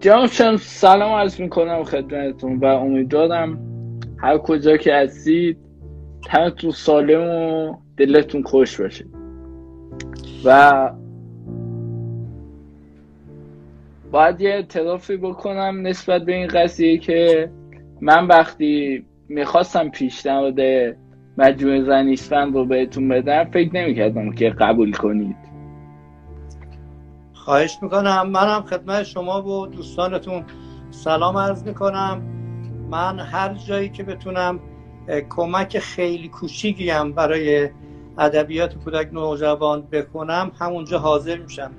جناب سلام عرض می‌کنم خدمتتون و امیدوارم هر کجا که هستید تنتون سالم و دلتون خوش باشه. و باید یه اعترافی بکنم نسبت به این قضیه که من وقتی می‌خواستم پیشنهاد مجموعه زنیستن رو بهتون بدم فکر نمی‌کردم که قبول کنید. خواهش می‌کنم. منم خدمت شما و دوستانتون سلام عرض می‌کنم. من هر جایی که بتونم کمک خیلی کوچیکیم برای ادبیات کودک نوجوان بکنم همونجا حاضر میشم.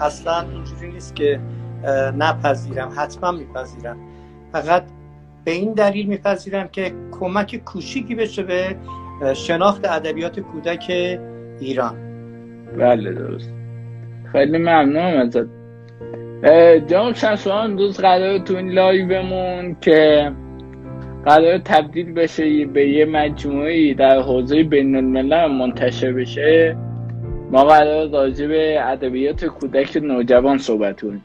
اصلا اینجوری نیست که نپذیرم حتما میپذیرم. فقط به این دلیل میپذیرم که کمک کوچیکی بشه به شناخت ادبیات کودک ایران. بله درست. خیلی ممنونم ازت. جناب شمسوان روز قرار تو این لایومون که قرار تبدیل بشه به یه مجموعی در حوزه بین الملل منتشر بشه. ما قرار راجع به ادبیات کودک نوجوان صحبت کنیم.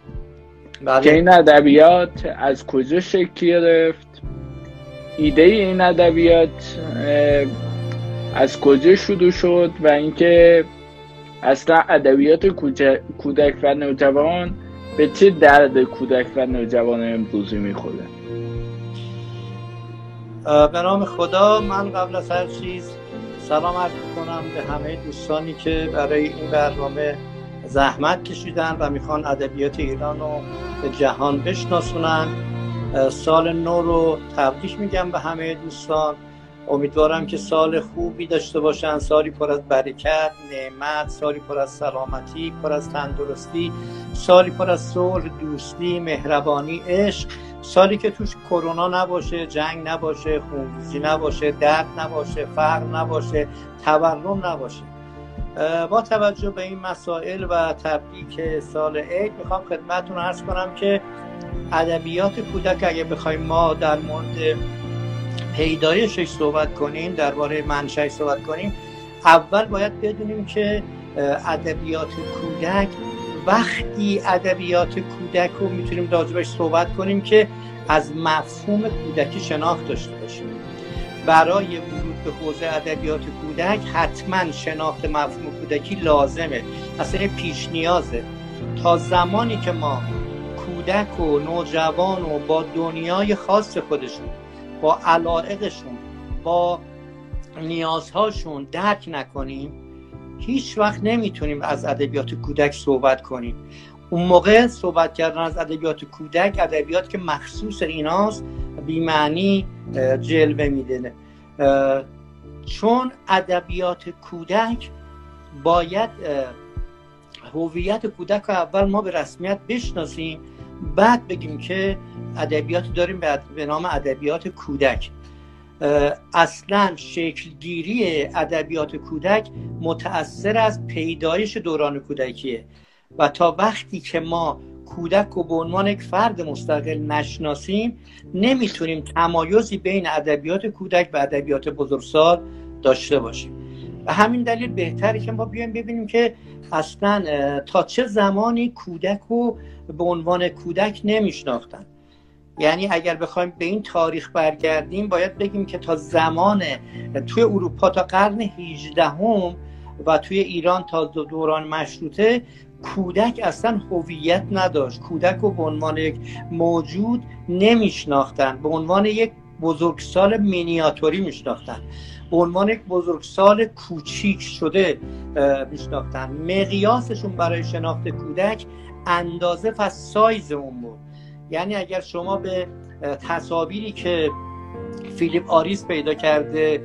بله. که این ادبیات از کجا شکل گرفت؟ ایده این ادبیات از کجا شروع شد و اینکه اصلا ادبیات کودک و نوجوان به چه درد کودک و نوجوان امروزی می‌خوره؟ به نام خدا من قبل از هر چیز سلام عرض کنم به همه دوستانی که برای این برنامه زحمت کشیدن و می‌خوان ادبیات ایران رو به جهان بشناسونن. سال نو رو تبریک میگم به همه دوستان. امیدوارم که سال خوبی داشته باشن سالی پر از برکت نعمت سالی پر از سلامتی پر از تندرستی سالی پر از صلح دوستی مهربانی عشق. سالی که توش کرونا نباشه جنگ نباشه خونریزی نباشه درد نباشه فقر نباشه تورم نباشه. با توجه به این مسائل و تبریک سال عید می‌خوام خدمتتون ارز کنم که ادبیات کودک اگه بخوایم ما در مورد پیدایشش صحبت کنیم درباره منشأ صحبت کنیم. اول باید بدونیم که ادبیات کودک وقتی ادبیات کودک رو می‌تونیم راجبش صحبت کنیم که از مفهوم کودکی شناخت داشته باشیم. برای ورود به حوزه ادبیات کودک حتما شناخت مفهوم کودکی لازمه. اصلا پیش نیازه. تا زمانی که ما کودک و نوجوان و با دنیای خاص خودشون با علائقشون با نیازهاشون درک نکنیم هیچ وقت نمی‌تونیم از ادبیات کودک صحبت کنیم. اون موقع صحبت کردن از ادبیات کودک ادبیات که مخصوص ایناست بیمعنی جلوه میده. چون ادبیات کودک باید هویت کودک اول ما به رسمیت بشناسیم بعد بگیم که ادبیات داریم به نام ادبیات کودک. اصلا شکلگیری ادبیات کودک متأثر از پیدایش دوران کودکیه. و تا وقتی که ما کودک رو به عنوان یک فرد مستقل نشناسیم نمی‌تونیم تمایزی بین ادبیات کودک و ادبیات بزرگسال داشته باشیم. و همین دلیل بهتره که ما بیایم ببینیم که اصلا تا چه زمانی کودک رو به عنوان کودک نمیشناختن. یعنی اگر بخوایم به این تاریخ برگردیم باید بگیم که تا زمان توی اروپا تا قرن 18 هم و توی ایران تا دوران مشروطه کودک اصلا هویت نداشت. کودک رو به عنوان یک موجود نمیشناختن. به عنوان یک بزرگسال مینیاتوری میشناختن. به عنوان یک بزرگسال کوچیک شده میشناختن. مقیاسشون برای شناخت کودک اندازه و سایز اون بود. یعنی اگر شما به تصاویری که فیلیپ آریس پیدا کرده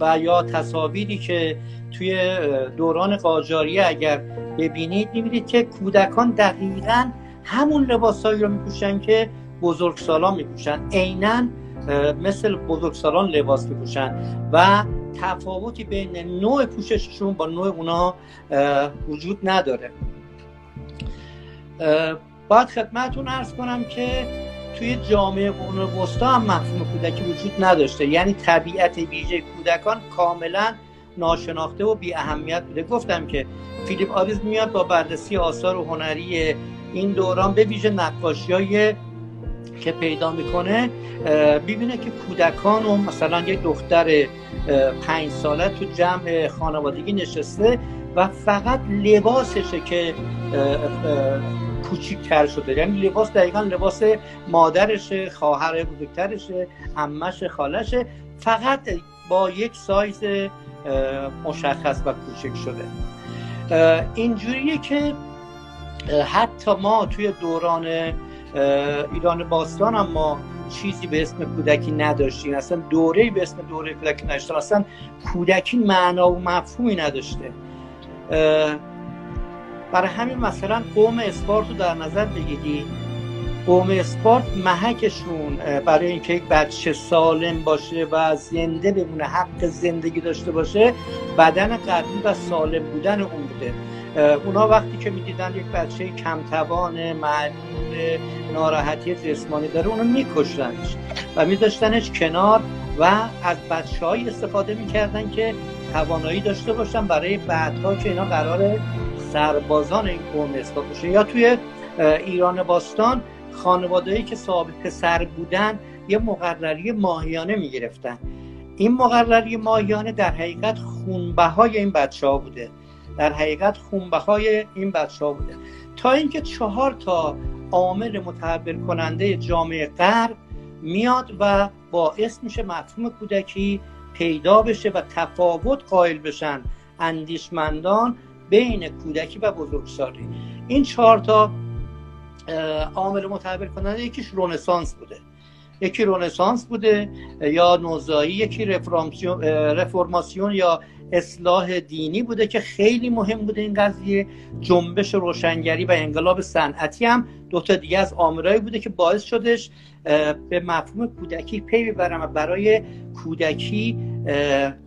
و یا تصاویری که توی دوران قاجاری اگر ببینید می‌بینید که کودکان دقیقا همون لباسایی رو میپوشن که بزرگسالان میپوشن. عینا مثل بزرگسالان لباس میپوشن و تفاوتی بین نوع پوشششون با نوع اونا وجود نداره. باید خدمتون ارز کنم که توی جامعه قرون وسطا هم مفهوم کودکی وجود نداشته. یعنی طبیعت ویژه کودکان کاملا ناشناخته و بی اهمیت بوده. گفتم که فیلیپ آریز میاد با بررسی آثار هنری این دوران به ویژه نقاشی که پیدا می‌کنه ببینه که کودکان و مثلا یک دختر پنج ساله تو جمع خانوادگی نشسته و فقط لباسشه که کوچیکتر شده. یعنی لباس دقیقا لباس مادرشه خواهر بزرگترشه امش خالشه فقط با یک سایز مشخص و کوچک شده. اینجوریه که حتی ما توی دوران ایران باستان هم ما چیزی به اسم کودکی نداشتیم. اصلا دوره به اسم دوره کودکی نداشتیم. اصلا کودکی معنا و مفهومی نداشته. برای همین مثلا قوم اسپارت رو در نظر بگیری. قوم اسپارت محکشون برای اینکه یک بچه سالم باشه و زنده بمونه حق زندگی داشته باشه بدن قوی و سالم بودن اون بوده. اونا وقتی که می‌دیدن یک بچه کمتوان معلول ناراحتی جسمانی داره اونو میکشتنش و میداشتنش کنار و از بچه استفاده می‌کردن که توانایی داشته باشن برای بعدها که اینا قرار سربازان این قوم اثبات بشه یا توی ایران باستان خانوادهایی که صاحب پسر بودن یه مقرری ماهیانه می‌گرفتن. این مقرری ماهیانه در حقیقت خونبه های این بچه ها بوده. در حقیقت خونبه های این بچه ها بوده. تا اینکه چهار تا عامل متحول کننده جامعه غرب میاد و باعث میشه مفهوم کودکی پیدا بشه و تفاوت قائل بشن اندیشمندان بین کودکی و بزرگسالی. این چهار تا عامل متحول کننده یکیش رونسانس بوده. یکی رونسانس بوده یا نوزایی یکی رفرماسیون یا اصلاح دینی بوده که خیلی مهم بوده این قضیه. جنبش روشنگری و انقلاب صنعتی هم دو تا دیگه از عاملایی بوده که باعث شدش به مفهوم کودکی پی ببرم و برای کودکی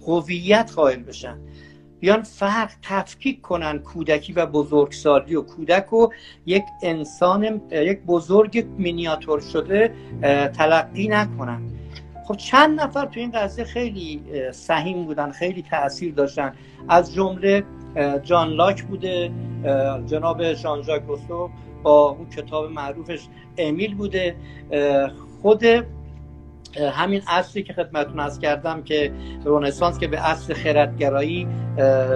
هویت قائل بشن. بیان فرق تفکیک کنن کودکی و بزرگسالی و کودک و یک انسان یک بزرگ مینیاتور شده تلقی نکنن. خب چند نفر تو این قضیه خیلی سهیم بودن خیلی تاثیر داشتن. از جمله جان لاک بوده جناب ژان ژاک با اون کتاب معروفش امیل بوده. خود همین اصلی که خدمتون از کردم که رونسانس که به اصل خردگرایی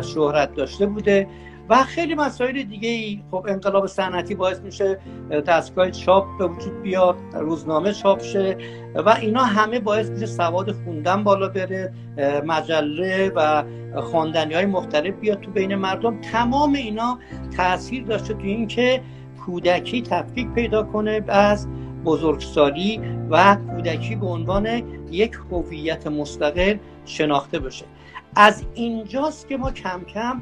شهرت داشته بوده و خیلی مسائل دیگه ای خب انقلاب صنعتی باعث میشه دستگاه چاپ به وجود بیاد روزنامه چاپ شه و اینا همه باعث میشه سواد خوندن بالا بره مجله و خواندنی های مختلف بیاد تو بین مردم. تمام اینا تاثیر داشته تو اینکه کودکی تفکیک پیدا کنه از بزرگسالی و کودکی به عنوان یک هویت مستقل شناخته بشه. از اینجاست که ما کم کم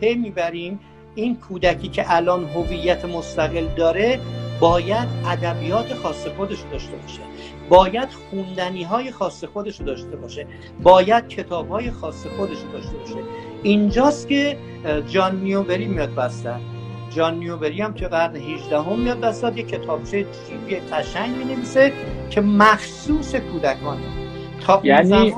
پی می‌بریم. این کودکی که الان هویت مستقل داره باید ادبیات خاص خودش داشته باشه. باید خوندنی های خاص خودش داشته باشه. باید کتاب های خاص خودش داشته باشه. اینجاست که جان نیوبری میاد بستن. جان نیوبری هم توی قرن 18 هم میاد دستاد یه کتابچه جیبی قشنگ می نویسه که مخصوص کودکانه. تا یعنی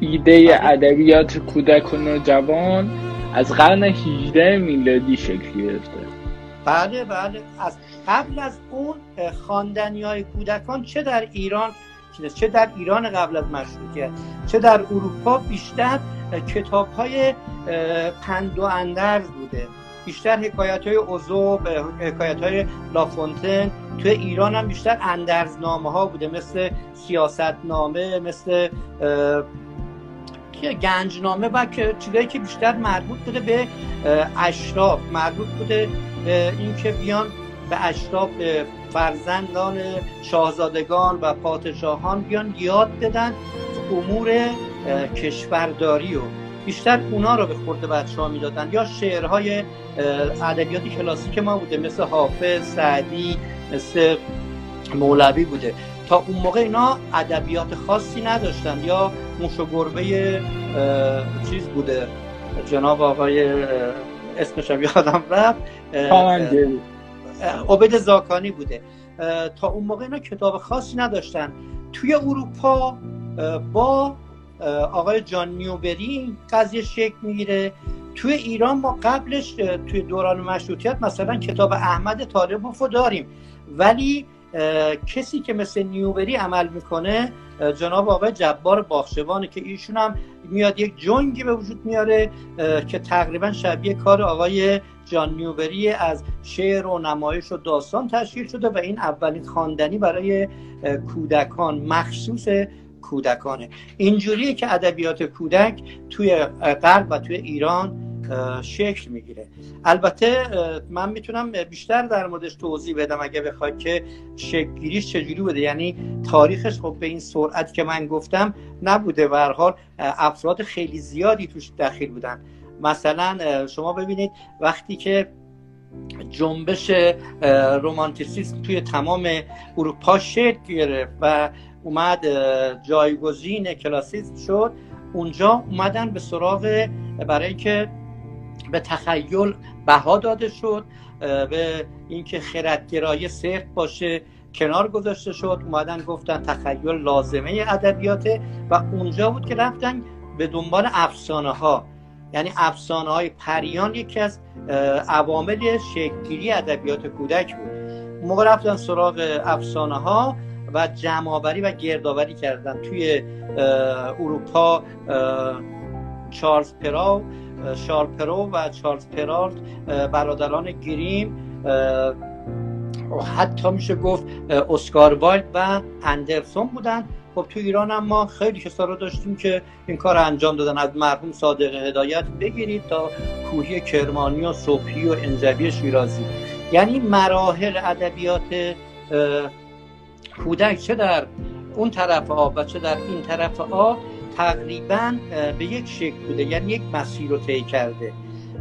ایده بله. ادبیات کودک و نوجوان از قرن 18 میلادی شکل گرفته. بله بله. از قبل از اون خواندنی های کودکان چه در ایران چه در ایران قبل از مشروطیت چه در اروپا بیشتر کتاب های پند و اندرز بوده. بیشتر حکایت های اوزو حکایت های لافونتن. توی ایران هم بیشتر اندرزنامه ها بوده مثل سیاست نامه مثل گنجنامه و چیزایی که بیشتر مربوط بوده به اشراف مربوط بوده به اینکه بیان به اشراف فرزندان شاهزادگان و پادشاهان بیان یاد بدن امور کشورداری و بیشتر اونا رو به خورده بچه ها می‌دادن. یا شعرهای ادبیات کلاسیک ما بوده مثل حافظ سعدی مثل مولوی بوده. تا اون موقع اینا ادبیات خاصی نداشتن یا موش و گربه چیز بوده. جناب آقای اسمش هم یادم رفت. عبد زاکانی بوده. تا اون موقع اینا کتاب خاصی نداشتن. توی اروپا با آقای جان نیوبری قضیه شکل می‌گیره. توی ایران ما قبلش توی دوران مشروطیت مثلا کتاب احمد طالبوف رو داریم ولی کسی که مثل نیوبری عمل می‌کنه جناب آقای جبار باخشوانه که ایشون هم میاد یک جنگی به وجود میاره که تقریبا شبیه کار آقای جان نیوبری از شعر و نمایش و داستان تشکیل شده و این اولین خواندنی برای کودکان. مخصوص کودکانه. اینجوریه که ادبیات کودک توی غرب و توی ایران شکل می‌گیره. البته من می‌تونم بیشتر در موردش توضیح بدم اگه بخواد که شکلگیریش چجوری بوده. یعنی تاریخش خب به این سرعت که من گفتم نبوده. و حال افراد خیلی زیادی توش دخیل بودن. مثلا شما ببینید وقتی که جنبش رومانتیسیسم توی تمام اروپا شکل گرفت و اومد جایگزین کلاسیسم شد. اونجا اومدن به سراغ برای اینکه به تخیل بها داده شد به اینکه خردگرایی صرف باشه کنار گذاشته شد. اومدن گفتن تخیل لازمه ادبیاته و اونجا بود که رفتن به دنبال افسانه ها یعنی افسانه های پریان یکی از عوامل شکلگیری ادبیات کودک بود. موقع رفتن سراغ افسانه ها و جمعآوری و گردآوری کردن توی اروپا چارلز پراو شارل پرو و چارلز پرالت برادران گریم حتی میشه گفت اسکار وایلد و اندرسون بودن. خب تو ایران هم ما خیلی کسا رو داشتیم که این کار انجام دادن. از مرحوم صادق هدایت بگیرید تا کوهی کرمانی و صبحی و انجوی شیرازی. یعنی مراحل ادبیات کودک چه در اون طرف آب و چه در این طرف آب تقریبا به یک شکل بوده یعنی یک مسیر رو طی کرده.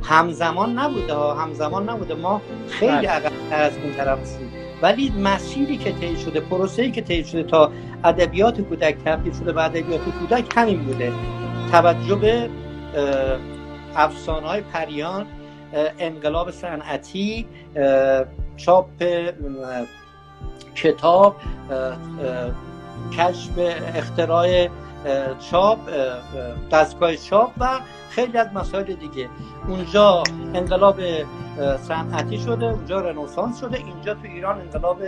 همزمان نبوده ها همزمان نبوده. ما خیلی بله. عقب از اون طرف ولی مسیری که طی شده پروسه‌ای که طی شده تا ادبیات کودک تبدیل شده به ادبیات کودک همین بوده. توجه به افسانه های پریان انقلاب صنعتی چاپ کتاب کشف اختراع چاپ دستگاه چاپ و خیلی از مسائل دیگه. اونجا انقلاب صنعتی شده اونجا رنسانس شده اینجا تو ایران انقلاب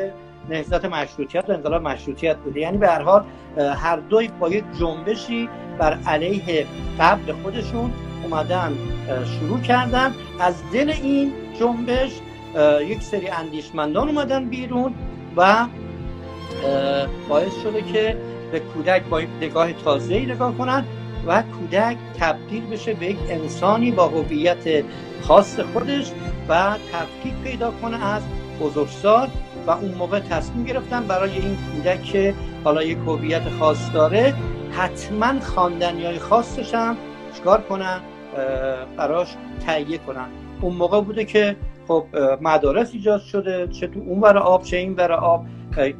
نهضت مشروطیت و انقلاب مشروطیت بوده. یعنی به هر حال هر دوی با یک جنبشی بر علیه قبل خودشون اومدن شروع کردن. از دل این جنبش یک سری اندیشمندان اومدن بیرون. و باعث شده که به کودک با نگاه تازه نگاه کنن و کودک تبدیل بشه به یک انسانی با هویت خاص خودش و تفکیک پیدا کنه از بزرگسال و اون موقع تصمیم گرفتن برای این کودک که حالا یک هویت خاص داره حتما خواندنی های خاصش هم چکار کنن براش تهیه کنن. اون موقع بوده که خب مدارس ایجاد شده چه تو اون ور آب چه این ور آب.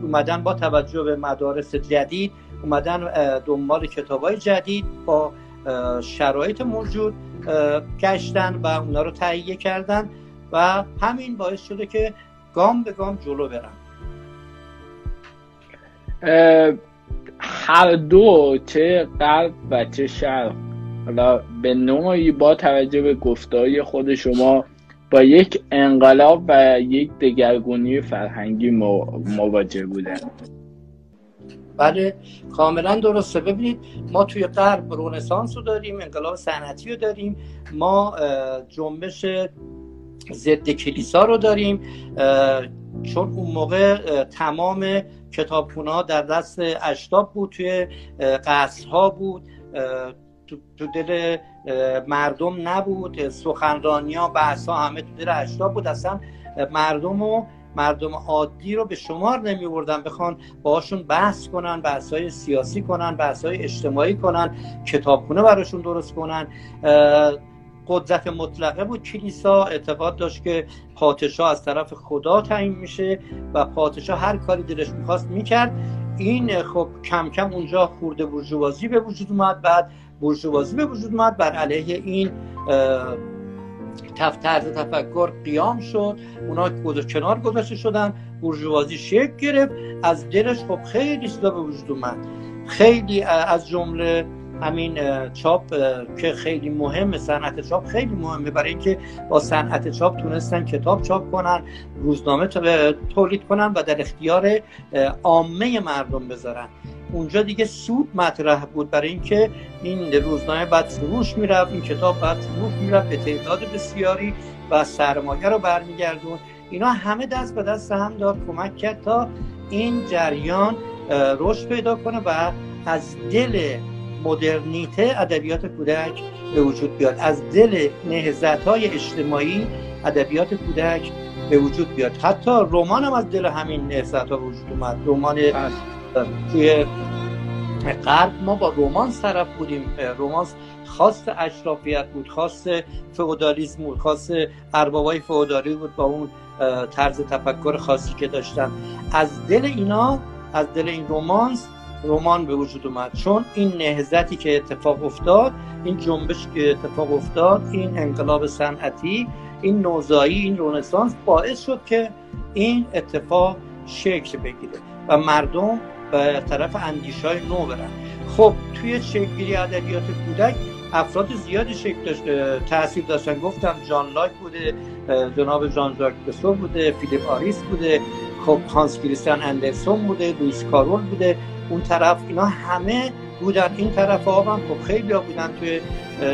اومدن با توجه به مدارس جدید اومدن دنبال کتاب های جدید با شرایط موجود گشتن و اونا رو تهیه کردن و همین باعث شده که گام به گام جلو برن. هر دو چه قلب و چه شرق. حالا به نوعی با توجه به گفتهای خود شما با یک انقلاب و یک دگرگونی فرهنگی مواجه بودن. بله کاملا درسته. ببینید ما توی غرب رونسانس رو داریم انقلاب صنعتی رو داریم. ما جنبش ضد کلیسا رو داریم چون اون موقع تمام کتابخونه در دست اشتاب بود توی قصرها بود. تو دل مردم نبود. سخنرانی ها بحث ها همه تو دل اشتاب بود. اصلا مردم و مردم عادی رو به شمار نمی بردن بخوان باشون بحث کنن بحث های سیاسی کنن بحث های اجتماعی کنن کتابخونه براشون درست کنن. قدرت مطلقه بود. کلیسا اعتقاد داشت که پادشاه از طرف خدا تعیین میشه و پادشاه هر کاری دلش می‌خواست می‌کرد. این خب کم کم اونجا خورده برجوازی به وجود اومد. بعد برجوازی به وجود اومد. بر علیه این تف طرز تفکر قیام شد. اونا کنار گذاشته شدن. برجوازی شکل گرفت. از دلش خب خیلی چیزا به وجود اومد. خیلی از جمله همین چاپ که خیلی مهمه صنعت چاپ خیلی مهمه. برای اینکه با صنعت چاپ تونستن کتاب چاپ کنن روزنامه تولید کنن و در اختیار عامه مردم بذارن. اونجا دیگه سود مطرح بود برای اینکه این روزنامه بعد فروش می‌رفت این کتاب بعد فروش می‌رفت به تعداد بسیاری و سرمایه رو برمیگردون اینا همه دست به دست هم داد کمک کرد تا این جریان رشد پیدا کنه و از دل مدرنیته ادبیات کودک به وجود بیاد. از دل نهزت های اجتماعی ادبیات کودک به وجود بیاد. حتی رمان هم از دل همین نهزت ها وجود اومد. رمان توی غرب ما با رومانس طرف بودیم. رومانس خاص اشرافیت بود خاص فئودالیسم بود خاص اربابای فئودالی بود با اون طرز تفکر خاصی که داشتن. از دل اینا از دل این رومانس رمان به وجود اومد. چون این نهزتی که اتفاق افتاد این جنبش که اتفاق افتاد این انقلاب صنعتی این نوزایی این رونسانس باعث شد که این اتفاق شکل بگیره. و مردم به طرف اندیش های نو برن. خب توی شکلگیری ادبیات کودک افراد زیادی شکل داشت تاثیر داشتن. گفتم جان لاک بوده جناب ژان ژاک روسو بوده فیلیپ آریس بوده خب هانس کریستیان اندرسون بوده لویس کارول بوده. اون طرف اینا همه بودن. این طرف ها هم خب خیلی ها بودن توی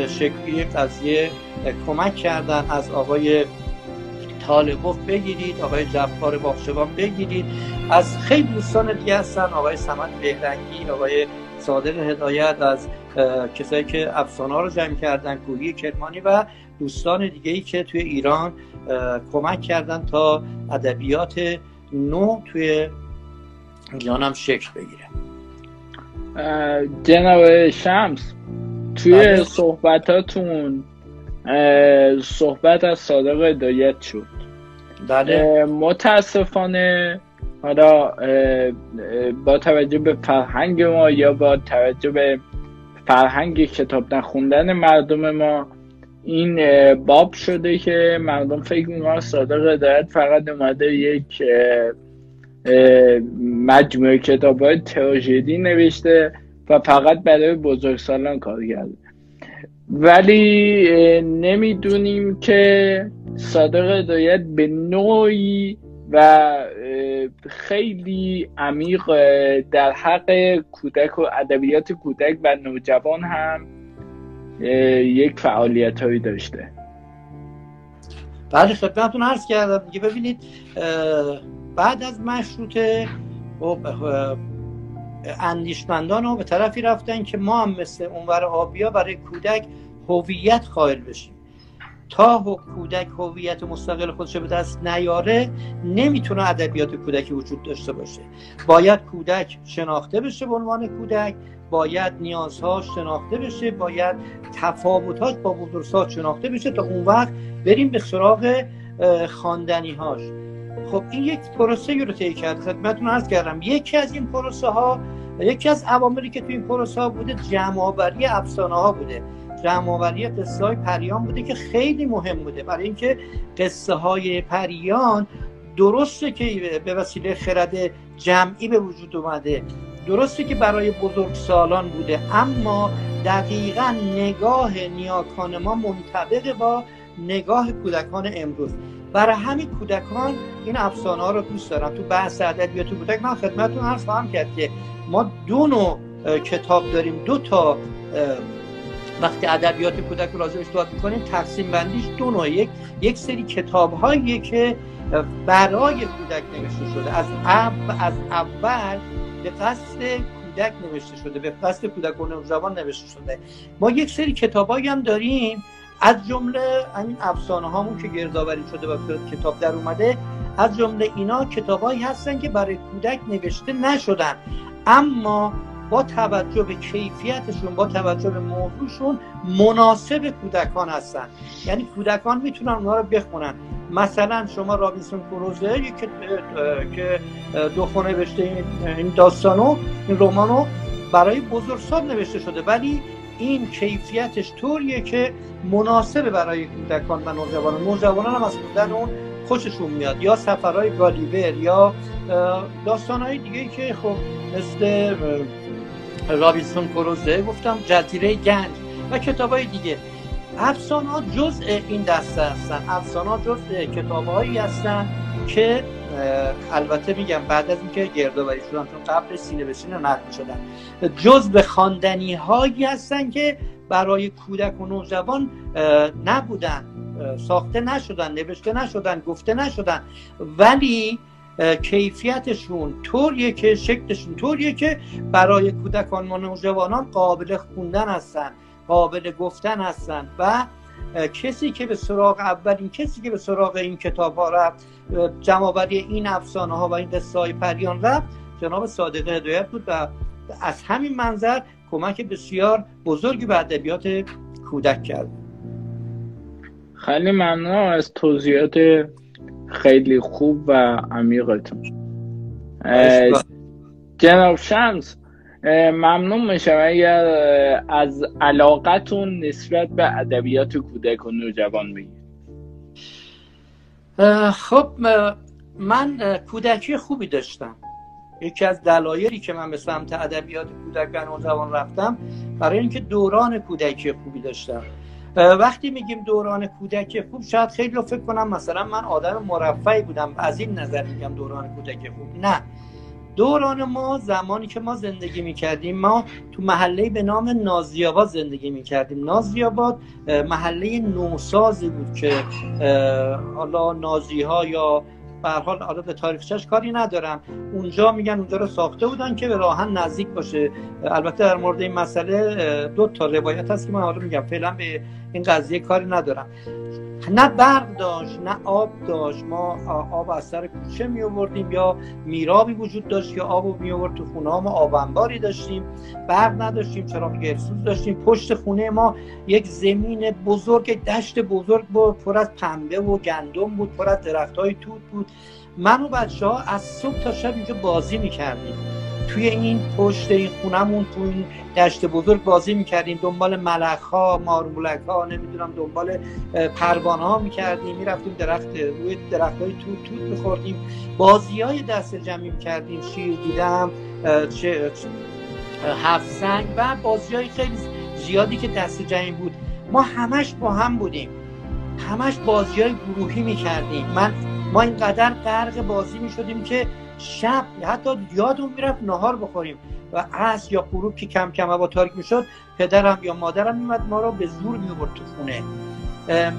شکلی قضیه کمک کردن از آقای طالبوف بگیرید آقای جبار باغچه‌بان بگیرید از خیلی دوستان دیگه هستن آقای سمت بهرنگی آقای صادق هدایت از کسایی که افسانه رو جمع کردن کوهی کرمانی و دوستان دیگه ای که توی ایران کمک کردن تا ادبیات نو توی ایران شکل بگیره جناب شمس توی بله. صحبتاتون صحبت از صادق هدایت شد. بله. متاسفانه حالا با توجه به فرهنگ ما یا با توجه به فرهنگ کتاب نخوندن مردم ما این باب شده که مردم فکر می‌کنن صادق هدایت فقط اومده یک مجموعه کتاب های تراژدی نوشته و فقط برای بزرگسالان کار کرده. ولی نمی‌دونیم که صادق هدایت به نوعی و خیلی عمیق در حق کودک و ادبیات کودک و نوجوان هم یک فعالیت هایی داشته. بله خدمتتون عرض کردم. دیگه ببینید بعد از مشروطه خب، اندیشمندان رو به طرفی رفتن که ما هم مثل اونور آبیا برای کودک هویت قائل بشیم. تا کودک هویت مستقل خودش به دست نیاره نمی‌تونه ادبیات کودکی وجود داشته باشه. باید کودک شناخته بشه به عنوان کودک باید نیازهاش شناخته بشه باید تفاوتات با بزرگسال شناخته بشه تا اون وقت بریم به سراغ خواندنی هاش خب این یک پروسه رو طی کرد خدمتتون عرض کردم. یکی از این پروسه ها یکی از عواملی که تو این پروسه ها بوده جمع آوری افسانه ها بوده. جمع آوری قصه های پریان بوده که خیلی مهم بوده. برای اینکه قصه های پریان درسته که به وسیله خرد جمعی به وجود اومده درسته که برای بزرگ سالان بوده اما دقیقا نگاه نیاکان ما منطبق با نگاه کودکان امروز. برای همین کودکان این افسانه ها رو دوست دارن. تو بحث ادبیات کودک من خدمتتون عرض خواهم کرد که ما دو نوع کتاب داریم. دو تا وقتی ادبیات کودک رو راجعش صحبت می‌کنیم تقسیم بندیش دو نوع. یک یک سری کتاب هایی که برای کودک نوشته شده. از اب از اول به قصد کودک نوشته شده. به قصد کودکان نوجوان نوشته شده. ما یک سری کتابایی هم داریم. از جمله این افسانه هامون که گردآوری شده و کتاب در اومده از جمله اینا کتابایی هستن که برای کودک نوشته نشدن. اما با توجه به کیفیتشون با توجه به موضوعشون مناسب کودکان هستن. یعنی کودکان می‌تونن اونها رو بخونن. مثلا شما رابینسون کروزه که که دو نوشته این داستانو این رومانو برای بزرگسال نوشته شده. ولی این کیفیتش طوریه که مناسب برای کودکان و نوجوانان. نوجوانان هم از خوندن اون خوششون میاد. یا سفرهای گالیور یا داستانهای دیگه که خب مثل رابینسون کروزه گفتم جزیره گنج و کتاب های دیگه. افسانه ها جزء این دسته هستن. افسانه ها جزء کتاب هایی هستن که البته میگم بعد از اینکه گردآوری شدن چون قبل سینه به سینه نقل شدن جز به خواندنی هایی هستن که برای کودک و نوجوان نبودن. ساخته نشدن نوشته نشدن گفته نشدن. ولی کیفیتشون طوریه که شکلشون طوریه که برای کودکان و نوجوانان قابل خوندن هستن قابل گفتن هستن و کسی که به سراغ اولین کسی که به سراغ این کتاب ها رفت جمعآوری این افسانه ها و این قصه های پریان رفت جناب صادق هدایت بود و از همین منظر کمک بسیار بزرگی به ادبیات کودک کرد. خیلی ممنون از توضیحات خیلی خوب و عمیقتون. جناب شمس ممنون میشم. اگر از علاقتون نسبت به ادبیات کودک و نوجوان بگید. خب من کودکی خوبی داشتم. یکی از دلایلی که من به سمت ادبیات کودک و نوجوان رفتم برای اینکه دوران کودکی خوبی داشتم. وقتی میگیم دوران کودکی خوب شاید خیلی فکر کنم مثلا من آدم مرفعی بودم. از این نظر میگم دوران کودکی خوب. نه. دوران ما زمانی که ما زندگی می‌کردیم ما تو محله به نام نازیاباد زندگی می‌کردیم. نازیاباد محله نوسازی بود که حالا نازی ها یا به حال حالا به تاریخچش کاری ندارم. اونجا میگن اونجا رو ساخته بودن که به راهن نزدیک باشه. البته در مورد این مسئله دو تا روایت هست که من حالا میگم. فعلا به این قضیه کاری ندارم. نه برق داشت نه آب داشت. ما آب از سر کوچه می آوردیم یا میرابی وجود داشت یا آب می آورد تو خونه ما آب انباری داشتیم برق نداشتیم چرا گرسوز داشتیم. پشت خونه ما یک زمین بزرگ دشت بزرگ بود پر از پنبه و گندم بود پر از درخت های توت بود. من و بچه ها از صبح تا شب اینجا بازی می کردیم توی این پشت این خونمون تو این دشت بزرگ بازی می‌کردیم. دنبال ملخ ها مارمولک ها نمی‌دونم دنبال پروانه ها می‌کردیم. می‌رفتیم درخت روی درخت های توت توت میخوردیم. بازی های دست جمعی می‌کردیم. شیر دیدم چه هفت سنگ و بازی های خیلی زیادی که دست جمعی بود. ما همش با هم بودیم. همش بازی های گروهی می‌کردیم. من ما اینقدر غرق بازی می‌شدیم که شب حتی یادمون می‌رفت نهار بخوریم. و عصر یا غروب که کم کم هوا تاریک می‌شد پدرم یا مادرم میمد ما را به زور می‌برد تو خونه.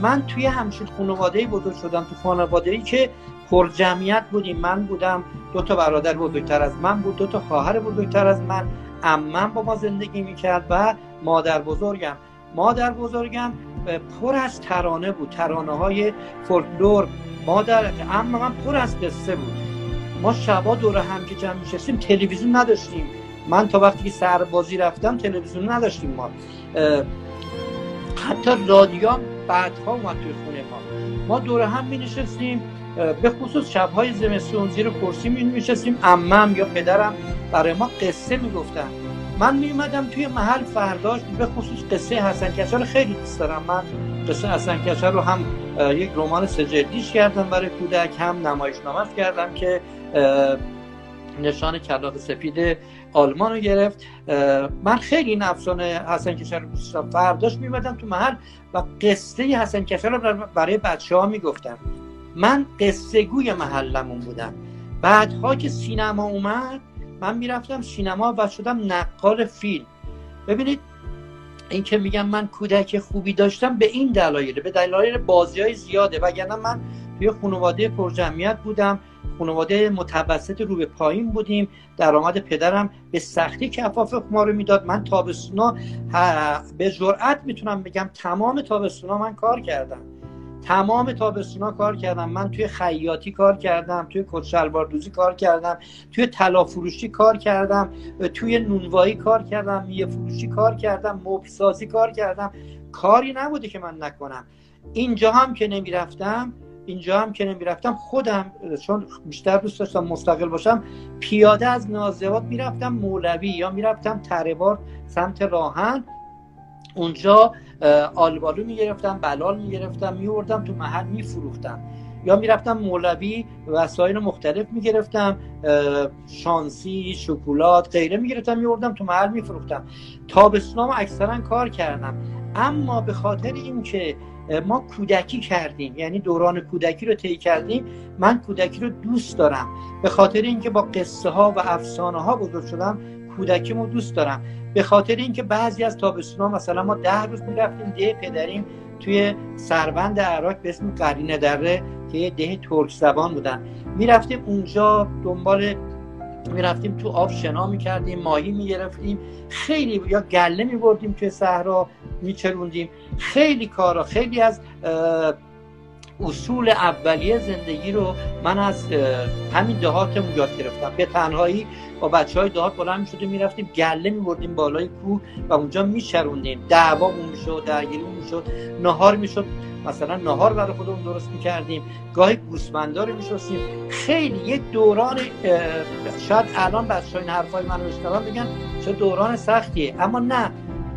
من توی همچین خانواده بزرگ شدم تو خانواده ای که پر جمعیت بودیم. من بودم دو تا برادر بزرگتر از من بود دو تا خواهر بزرگتر از من. امم با ما زندگی می‌کرد و مادر بزرگم. مادر بزرگم پر از ترانه بود. ترانه های فولکلور. مادر اما من پر از قصه بود. ما شبا دور هم که جمع میشستیم تلویزیون نداشتیم. من تا وقتی که سربازی رفتم تلویزیون نداشتیم ما. حتی رادیو بعدها اومد توی خونه ما. ما دور هم می نشستیم به خصوص شبهای زمستون زیر کرسی می نشستیم امم یا پدرم برای ما قصه می گفتن من می اومدم توی محل فرداش به خصوص قصه حسن کچل خیلی دوست دارم. من قصه حسن رو هم یک رمان سجدیش کردم برای کودک هم نمایشنامه کردم که نشان کلاق سفید آلمان رو گرفت. من خیلی این افسانه حسن کشر رو دوست فرداش میمدم تو محل و قصه حسن کشر رو برای بچه ها می‌گفتم. من قصه گوی محلمون بودم. بعدها که سینما اومد من می‌رفتم سینما و شدم نقال فیلم. ببینید این که میگم من کودک خوبی داشتم به این دلایل به دلایل بازی های زیاده. وگرنه من توی خانواده پرجمعیت بودم. خانواده متوسط رو به پایین بودیم. درآمد پدرم به سختی کفاف ما رو می‌داد. من تابستونا به جرئت می‌تونم بگم تمام تابستونا من کار کردم تمام تابستونا کار کردم من توی خیاطی کار کردم توی کت دوزی کار کردم توی طلا فروشی کار کردم توی نونوایی کار کردم میه فروشی کار کردم مبل سازی کار کردم. کاری نبوده که من نکنم. اینجا هم که نمی‌رفتم اینجا هم که نمی‌رفتم خودم چون بیشتر دوست داشتم مستقل باشم پیاده از نازوات می‌رفتم مولوی یا می‌رفتم تربار سمت راهن. اونجا آلبالو می‌گرفتم بلال می‌گرفتم میوردم تو محل میفروختم. یا می‌رفتم مولوی وسایل مختلف می‌گرفتم شانسی شکلات غیره می‌گرفتم میوردم تو محل میفروختم. تابستونام اکثرا کار کردم. اما به خاطر اینکه ما کودکی کردیم. یعنی دوران کودکی رو طی کردیم. من کودکی رو دوست دارم. به خاطر اینکه با قصه ها و افسانه ها بزرگ شدم کودکیمو دوست دارم. به خاطر اینکه بعضی از تابستونا مثلا ما ده روز می‌رفتیم ده پدریم توی سربند عراق به اسم قرینه دره که یه ده ترک زبان بودن. می‌رفتیم اونجا دنبال می‌رفتیم تو آب شنا می‌کردیم ماهی می‌گرفتیم خیلی یا گله میبردیم توی صحرا میچروندیم. خیلی کارا خیلی از اصول اولیه زندگی رو من از همین دهاتمون یاد گرفتم. به تنهایی با بچه های دهات بلند می شدیم می‌رفتیم گله میبردیم بالای کوه و اونجا میچروندیم دعوامون می‌شد درگیریمون می‌شد نهار می‌شد. مثلا نهار برای خودمون درست می‌کردیم. گاهی گوسفندا رو میشستیم خیلی یک دوران شاید الان بچه این حرفای من رو بگن چه دوران سختیه. اما نه.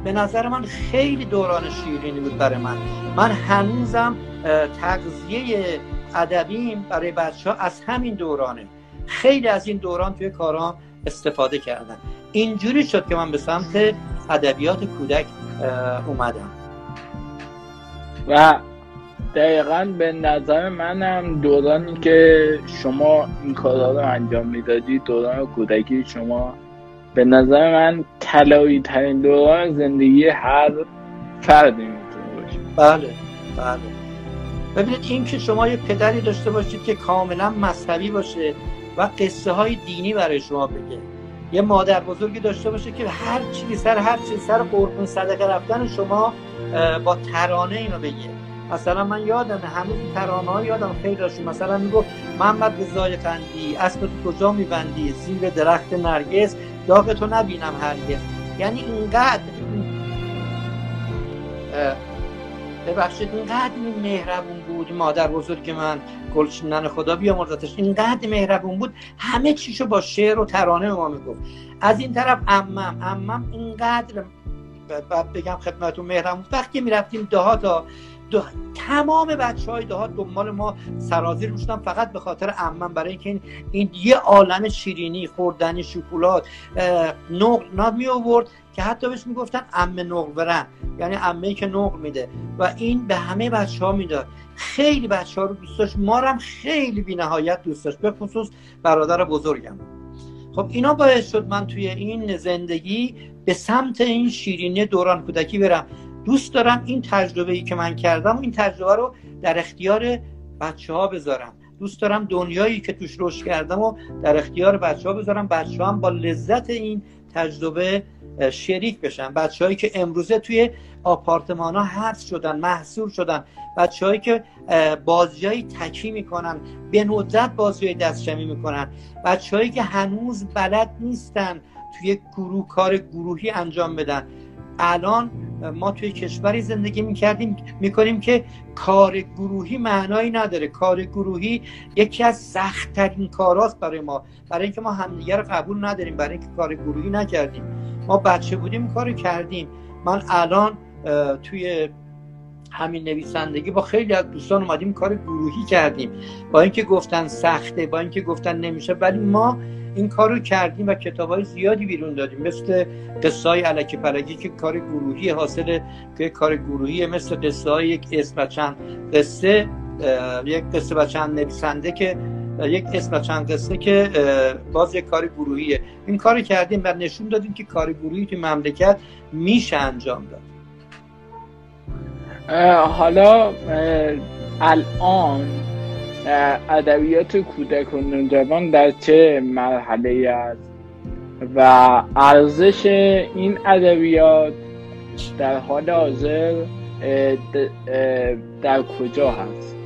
به نظر من خیلی دوران شیرینی بود برای من. من هنوزم تغذیه ادبیم برای بچه ها از همین دورانه. خیلی از این دوران توی کارام استفاده کردن. اینجوری شد که من به سمت ادبیات کودک اومدم. و دقیقا به نظر منم دورانی که شما این کارها رو انجام می‌دادی دوران کودکی شما به نظر من طلایی ترین دوران زندگی هر فردی می‌تونه باشه. بله بله. ببینید این که شما یه پدری داشته باشید که کاملا مذهبی باشه و قصه های دینی برای شما بگه. یه مادر بزرگی داشته باشه که هر چیزی سر هر چیزی سر قربون صدقه رفتن شما با ترانه اینو بگه. مثلا من یادم هنوز ترانه ها یادم خیلی داشت مثلا میگو محمد رضای قندی اسب تو کجا میبندی؟ زیر درخت نرگس داغ تو نبینم هرگز. یعنی اینقدر ببخشید اینقدر این مهربون بود مادر بزرگ من گلچینن خدا بیامرزتش اینقدر مهربون بود همه چیشو با شعر و ترانه به ما می‌گفت از این طرف امم امم اینقدر بعد بگم خدمتون مهربون وقتی می‌رفتیم دهاتا. تمام بچه های دهات دنبال ما سرازیر می‌شدن فقط به خاطر امن. برای اینکه این, این یه عالم شیرینی خوردنی شکلات نقل ناد می آورد که حتی بهش می‌گفتن امه نقل برن. یعنی امه که نقل میده. و این به همه بچه ها می‌داد. خیلی بچه ها رو دوست داشت. ما هم خیلی بی نهایت دوست داشت. به خصوص برادر بزرگم. خب اینا باعث شد من توی این زندگی به سمت این شیرینی دوران کودکی برم. دوست دارم این تجربه ای که من کردم و این تجربه رو در اختیار بچه ها بذارم. دوست دارم دنیایی که توش رشد کردم و در اختیار بچه ها بذارم. بچه هم با لذت این تجربه شریک بشن. بچه هایی که امروزه توی آپارتمان ها حبس شدن محصول شدن. بچه هایی که بازی های تکی می‌کنن به ندرت بازی دستشمی می‌کنن. بچه هایی که هنوز بلد نیستن توی گروه کار گروهی انجام بدن. الان ما توی کشوری زندگی می‌کردیم می‌کنیم که کار گروهی معنایی نداره. کار گروهی یکی از سختترین کاراست برای ما. برای اینکه ما همدیگه رو قبول نداریم برای اینکه کار گروهی نکردیم. ما بچه بودیم کار کردیم. من الان توی همین نویسندگی با خیلی از دوستان اومدیم کار گروهی کردیم. با اینکه گفتن سخته با اینکه گفتن نمیشه ولی ما این کار رو کردیم و کتاب های زیادی بیرون دادیم. مثل قصه های علکی پلگی که کار گروهی حاصل که کار گروهی مثل قصه های یک اسم و چند قصه یک قصه و چند نویسنده که یک اسم و چند قصه که باز یک کار گروهیه. این کار کردیم و نشون دادیم که کار گروهی تو مملکت میشه انجام داد. حالا الان ادبیات کودک و نوجوان در چه مرحله است؟ و ارزش این ادبیات در حال حاضر در کجا هست؟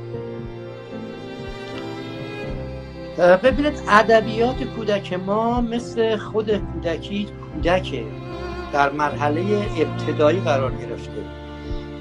ببینید ادبیات کودک ما مثل خود کودکی کودکه در مرحله ابتدایی قرار گرفته.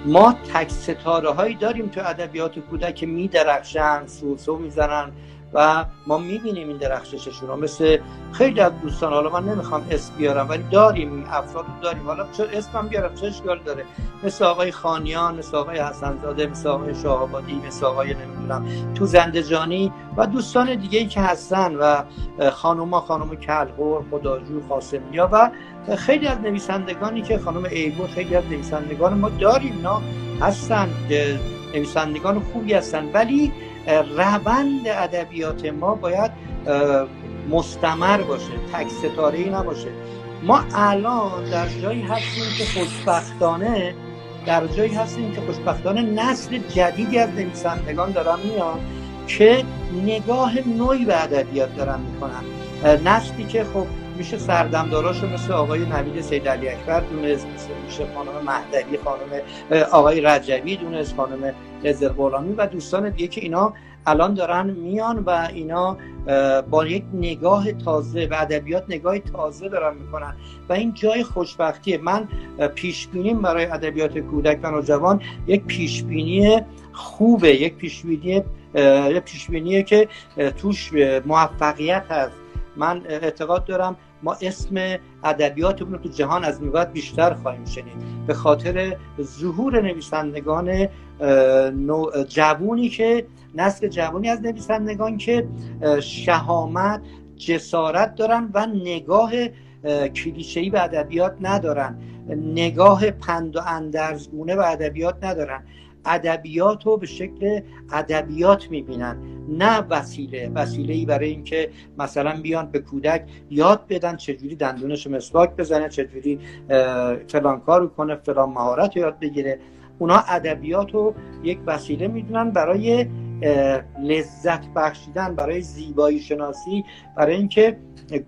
ما تک ستاره هایی داریم تو ادبیات کودک که می درخشن سوسو می‌زنن و ما می‌بینیم این درخشششون رو. مثل خیلی از دوستان حالا من نمی‌خوام اسم بیارم ولی داریم افراد داریم. حالا چه اسمم بیارم چه اشکال داره؟ مثل آقای خانیان مثل آقای حسنزاده مثل آقای شاهابادی مثل آقای نمی‌دونم تو زندجانی و دوستان دیگه ای که هستن و خانوما خانم کلهور خداجو خاصمیا و خیلی از نویسندگانی که خانم ایبور خیلی از نویسندگان ما داریم اینا هستن نویسندگان خوبی هستن. ولی روند ادبیات ما باید مستمر باشه تک ستاره نباشه. ما الان در جایی هستیم که خوشبختانه در جایی هستیم که خوشبختانه نسل جدیدی از نویسندگان دارن میان که نگاه نوعی به ادبیات دارن می‌کنن. نسلی که خب میشه سردمداراشو مثل آقای نوید سید علی اکبر دونست میشه خانم مهدوی خانم آقای رجبی دونست خانم قزل و دوستان دیگه که اینا الان دارن میان و اینا با یک نگاه تازه و ادبیات نگاه تازه دارن می‌کنن. و این جای خوشبختیه. من پیش برای ادبیات کودک و نوجوان یک پیش بینی خوبه یک پیش بینی یک پیش که توش موفقیت هست. من اعتقاد دارم ما اسم ادبیاتمون رو تو جهان از بعد بیشتر خواهیم شنید. به خاطر ظهور نویسندگان جوونی که نسل جوانی از نویسندگان که شهامت جسارت دارن و نگاه کلیشه‌ای به ادبیات ندارن. نگاه پند و اندرزگونه به ادبیات ندارن. ادبیات رو به شکل ادبیات می‌بینن نه وسیله. وسیله ای برای اینکه مثلا بیان به کودک یاد بدن چجوری دندونش مسواک بزنه چجوری فلان کارو کنه فلان مهارت یاد بگیره. اونا ادبیات رو یک وسیله می‌دونن برای لذت بخشیدن برای زیبایی شناسی برای اینکه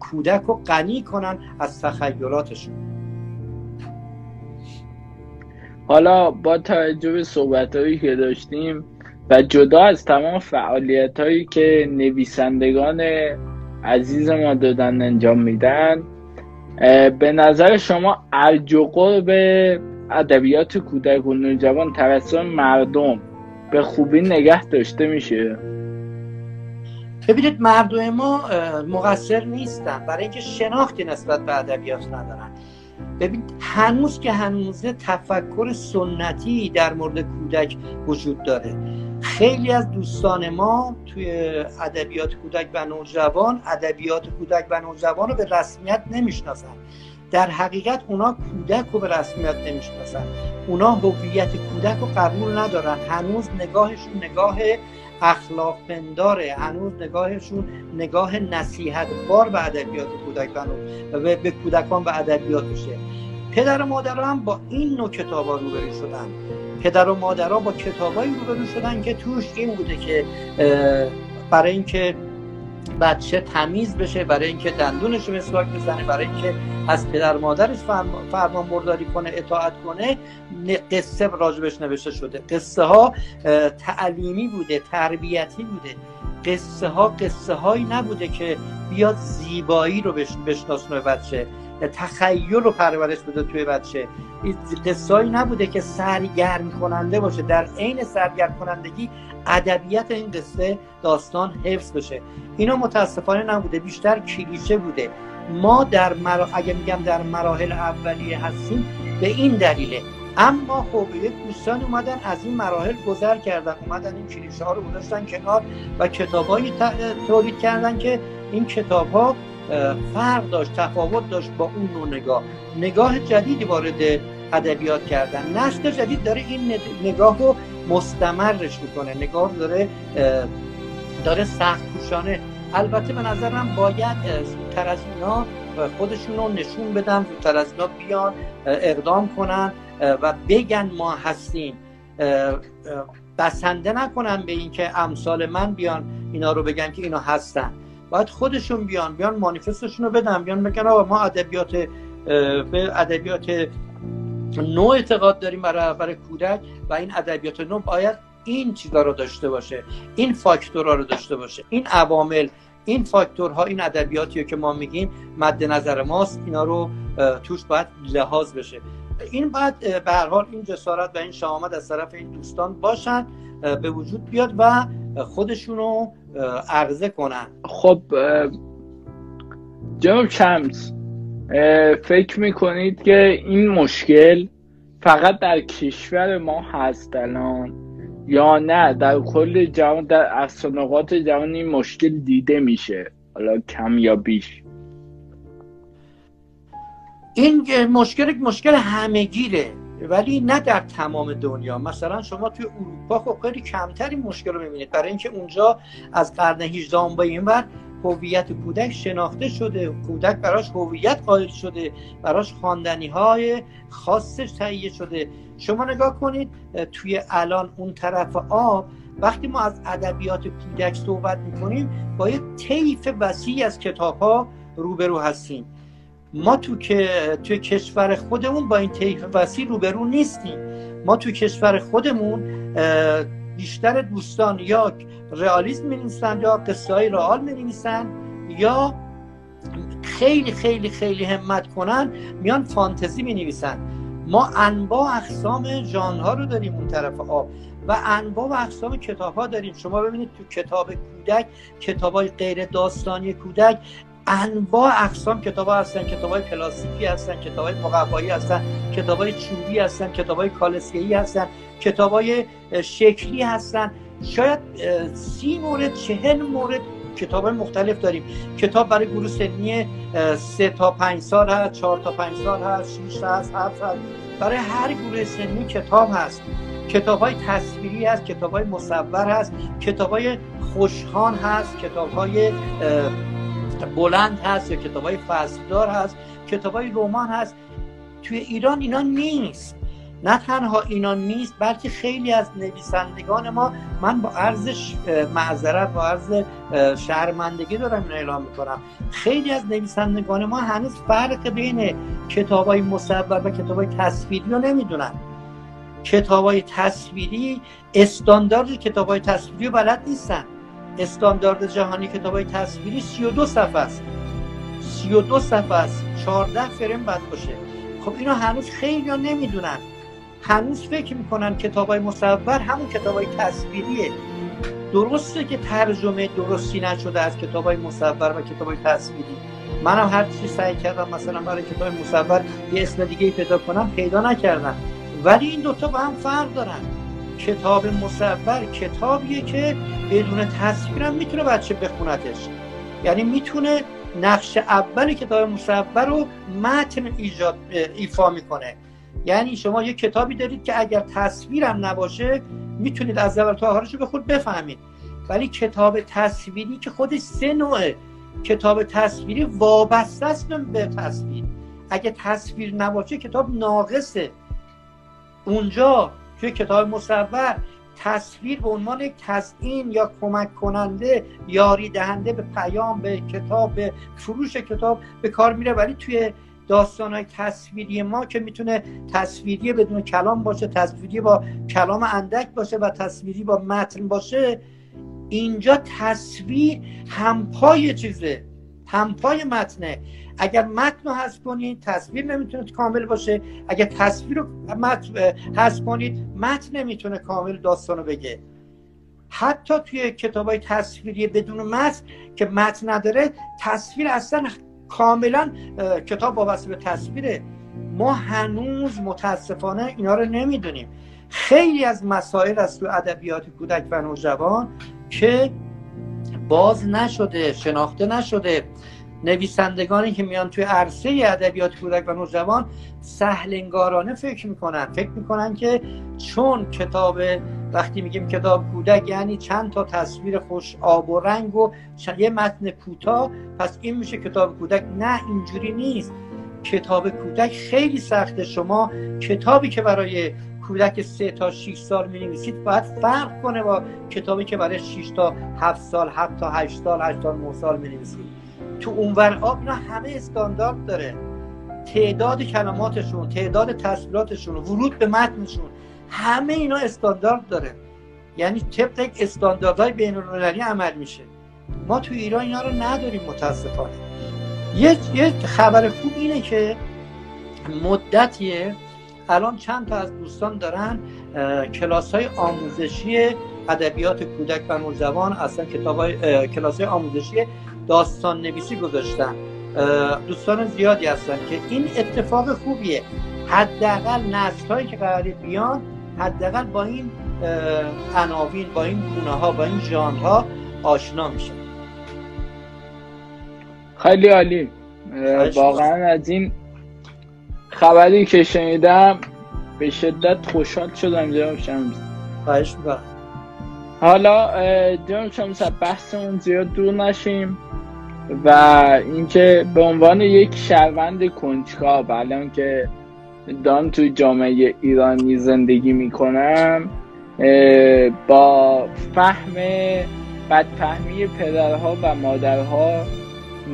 کودک رو غنی کنن از تخیلاتشون. حالا با توجه به صحبت هایی که داشتیم و جدا از تمام فعالیت هایی که نویسندگان عزیز ما دادن انجام میدن به نظر شما ارج به ادبیات کودک و نوجوان توسط مردم به خوبی نگه داشته میشه؟ ببینید مردم ما مقصر نیستن. برای اینکه شناختی نسبت به ادبیات ندارن. ببین هنوز که هنوزه تفکر سنتی در مورد کودک وجود داره. خیلی از دوستان ما توی ادبیات کودک و نوجوان ادبیات کودک و نوجوان رو به رسمیت نمی‌شناسن. در حقیقت اونا کودک رو به رسمیت نمی‌شناسن. اونا هویت کودک رو قبول ندارن. هنوز نگاهشون نگاه اخلاق پنداره. هنوز نگاهشون نگاه نصیحت بار به ادبیات کودک و به کودکان و ادبیاتشه. پدر و مادر هم با این نوع کتابا روبرو شدن. پدر و مادرها با کتابایی روبرو شدن که توش این بوده که برای اینکه بچه تمیز بشه برای اینکه دندونش مسواک بزنه برای اینکه از پدر مادرش فرمان برداری کنه اطاعت کنه. قصه راجبش نوشته شده. قصه ها تعلیمی بوده تربیتی بوده. قصه ها قصه هایی نبوده که بیاد زیبایی رو بشناسونه بچه. تخیل رو پرورش بده توی بچه. قصه نبوده که سرگرم کننده باشه. در عین سرگرم کنندگی ادبیت این قصه داستان حفظ بشه. اینا متاسفانه نبوده بیشتر کلیشه بوده. ما در مرا... اگه میگم در مراحل اولیه هستیم به این دلیله. اما خب دوستان اومدن از این مراحل گذر کردن. اومدن این کلیشه ها رو گذاشتن کنار و کتابایی تولید کردن که این کتاب ها فرق داشت تفاوت داشت با اون نوع نگاه. نگاه جدیدی وارد ادبیات کردن. نسل جدید داره این نگاه رو مستمرش می‌کنه. نگاه داره داره سخت پوشانه. البته به نظرم باید زودتر از اینا خودشون رو نشون بدن زودتر از اینا بیان اقدام کنن و بگن ما هستیم. بسنده نکنن به اینکه امثال من بیان اینا رو بگن که اینا هستن. باید خودشون بیان بیان مانیفستشون رو بدن بیان بگن آقا ما ادبیات به ادبیات نوع اعتقاد داریم برای, برای کودک و این ادبیات نو باید این چیزا رو داشته باشه این فاکتورها رو داشته باشه این عوامل این فاکتورها این ادبیاتی که ما میگیم مد نظر ماست اینا رو توش باید لحاظ بشه. این باید به هر حال این جسارت و این شهامت از طرف این دوستان باشن به وجود بیاد و خودشونو عرضه کنن. خب جناب چمس فکر می‌کنید که این مشکل فقط در کشور ما هست الان؟ یا نه؟ در کل جهان در اصل جهان این مشکل دیده میشه. حالا کم یا بیش. این مشکل مشکل همهگیره. ولی نه در تمام دنیا. مثلا شما توی اروپا خب خیلی کمتر این مشکل رو می‌بینید. برای اینکه اونجا از قرن 18 به این ور هویت کودک شناخته شده. کودک براش هویت قائل شده. براش خواندنی های خاصش تهیه شده. شما نگاه کنید توی الان اون طرف آب وقتی ما از ادبیات کودک صحبت می‌کنیم با یه طیف وسیعی از کتاب ها روبرو هستیم. ما تو که توی کشور خودمون با این طیف وسیع روبرو نیستیم. ما تو کشور خودمون بیشتر دوستان یا رئالیسم می نویسن یا قصه های رئال می یا خیلی خیلی خیلی همت کنن میان فانتزی می نویسن ما انواع اقسام ژانرها رو داریم اون طرف آب و انواع و اقسام کتاب ها داریم. شما ببینید تو کتاب کودک کتاب های غیر داستانی کودک انواع اقسام کتاب ها هستن. کتاب های کلاسیکی هستن کتاب های مقوایی هستن کتاب های چوبی هستن کتاب های کالسکهی هستن کتاب های شکلی هستن. شاید سی مورد چهل مورد کتاب مختلف داریم. کتاب برای گروه سنی سه تا پنج سال هست چهار تا پنج سال هست شیش هست هفت هست. برای هر گروه سنی کتاب هست. کتاب های تصویری هست کتاب های مصور هست. کتاب های خوشخان هست. کتاب های بلند هست یا کتاب های فصلدار هست کتاب های رمان هست. توی ایران اینا نیست. نه تنها اینا نیست بلکه خیلی از نویسندگان ما من با عرض معذرت با عرض شرمندگی دارم اینو اعلام می‌کنم. خیلی از نویسندگان ما هنوز فرق بین کتاب های مصور و کتاب های تصویری رو نمی‌دونن. کتاب های تصویری استاندارد کتاب های تصویری بلد نیستن. استاندارد جهانی کتاب های تصویری 32 صفحه است. 32 صفحه است 14 فرم بعد باشه. خب اینو هنوز خیلی ها نمی‌دونن. هنوز فکر می‌کنن کتاب های مصور همون کتاب های تصویریه. درسته که ترجمه درستی نشده از کتاب های مصور و کتاب های تصویری. منم هر چی سعی کردم مثلا برای کتاب مصور یه اسم دیگه پیدا کنم پیدا نکردم. ولی این دوتا با هم فرق دارن. کتاب مصور کتابیه که بدون تصویرم می‌تونه بچه بخونتش. یعنی می‌تونه نقش اول کتاب مصور رو متن ایجاد ایفا می‌کنه. یعنی شما یه کتابی دارید که اگر تصویرم نباشه می‌تونید از اول تا آخرش رو به خود بفهمید. ولی کتاب تصویری که خودش سه نوعه. کتاب تصویری وابسته است به تصویر. اگه تصویر نباشه کتاب ناقصه. اونجا توی کتاب مصور تصویر به عنوان تزئین یا کمک کننده یاری دهنده به پیام به کتاب به فروش کتاب به کار میره. ولی توی داستان های تصویری ما که می‌تونه تصویری بدون کلام باشه تصویری با کلام اندک باشه و تصویری با متن باشه اینجا تصویر همپای چیزه. همپای متنه. اگر متن رو حذف کنید تصویر نمی‌تونه کامل باشه. اگر تصویر رو حذف کنید متن نمی‌تونه کامل داستان رو بگه. حتی توی کتاب های تصویری بدون متن که متن نداره تصویر اصلا کاملا کتاب وابسته به تصویره. ما هنوز متاسفانه اینا رو نمی‌دونیم. خیلی از مسائل از تو ادبیات کودک و نوجوان که باز نشده شناخته نشده. نویسندگانی که میان توی عرصه ادبیات کودک و نوجوان سهلنگارانه فکر می‌کنن. فکر می‌کنن که چون کتاب وقتی میگیم کتاب کودک یعنی چند تا تصویر خوش آب و رنگ و یه متن کوتاه پس این میشه کتاب کودک. نه اینجوری نیست. کتاب کودک خیلی سخته. شما کتابی که برای کودک سه تا 6 سال می نویسید باید فرق کنه با کتابی که برای 6 تا 7 سال 7 تا 8 سال 8 تا 9 سال می نویسید تو اونور آب اینا همه استاندارد داره. تعداد کلماتشون تعداد تصویراتشون ورود به متنشون همه اینا استاندارد داره. یعنی طبق یک استانداردهای بین المللی عمل میشه. ما تو ایران اینا رو نداریم متاسفانه. یک خبر خوب اینه که مدتیه الان چند تا از دوستان دارن کلاس های آموزشی ادبیات کودک و نوجوان اصلا کتاب های کلاس آموزشی داستان نویسی گذاشتن دوستان زیادی هستن که این اتفاق خوبیه. حداقل نسل هایی که قرار بیان حداقل با این عناوین با این گونه ها با این ژانر ها آشنا میشه خیلی عالی. واقعا از این خبری که شنیدم به شدت خوشحال شدم جناب شمس. خواهش حالا جناب شمس بحثمون زیاد دور نشیم و اینکه به عنوان یک شهروند کنجکاو الان که دارم توی جامعه ایرانی زندگی می‌کنم با فهم بدفهمی پدرها و مادرها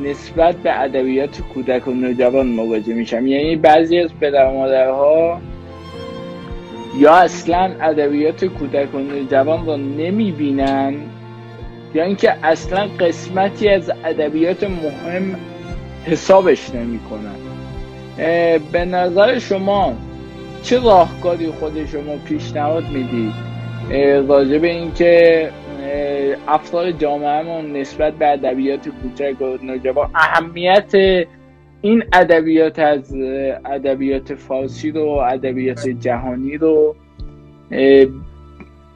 نسبت به ادبیات کودک و نوجوان مواجه میشم. یعنی بعضی از پدر مادرها یا اصلا ادبیات کودک و نوجوان رو نمی‌بینن یا اینکه اصلا قسمتی از ادبیات مهم حسابش نمی‌کنن. به نظر شما چه راهکاری خود شما پیشنهاد می‌دید؟ راجع به اینکه افراد جامعهمون نسبت به ادبیات کوچک و نوجوان. اهمیت این ادبیات از ادبیات فارسی رو ادبیات جهانی رو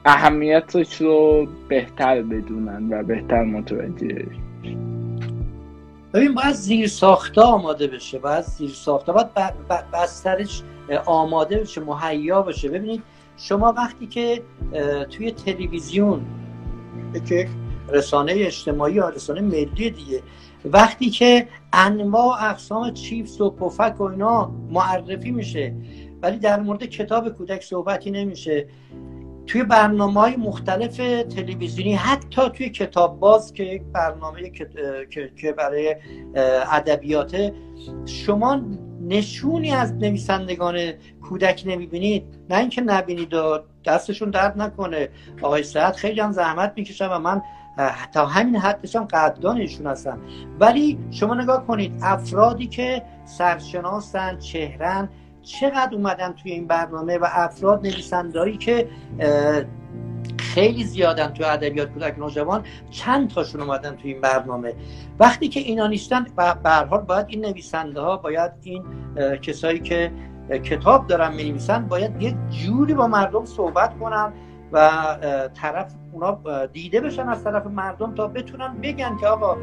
اهمیتش رو بهتر بدونن و بهتر متوجه ببین باید زیر ساخته آماده بشه باید زیر ساخته باید بسترش آماده بشه مهیا بشه ببینید شما وقتی که توی تلویزیون که رسانه اجتماعی یا رسانه ملی دیگه. وقتی که انواع اقسام چیپس و پفک و اینا معرفی میشه ولی در مورد کتاب کودک صحبتی نمیشه. توی برنامه های مختلف تلویزیونی حتی توی کتاب باز که یک برنامه که برای ادبیات شما نشونی از نویسندگان کودک نمی‌بینید. نه اینکه نبینید و دستشون درد نکنه. آقای سعد خیلی هم زحمت می‌کشن و من تا همین حدشان قدردان ایشون هستم. ولی شما نگاه کنید افرادی که سرشناسن چهرن چقدر اومدن توی این برنامه و افراد نویسندهایی که خیلی زیادن تو ادبیات کودک نوجوان چند تاشون اومدن تو این برنامه؟ وقتی که اینا نیستن به حال باید این نویسنده ها باید این کسایی که کتاب دارن می نویسن باید یک جوری با مردم صحبت کنن و طرف اونا دیده بشن از طرف مردم تا بتونن بگن که آقا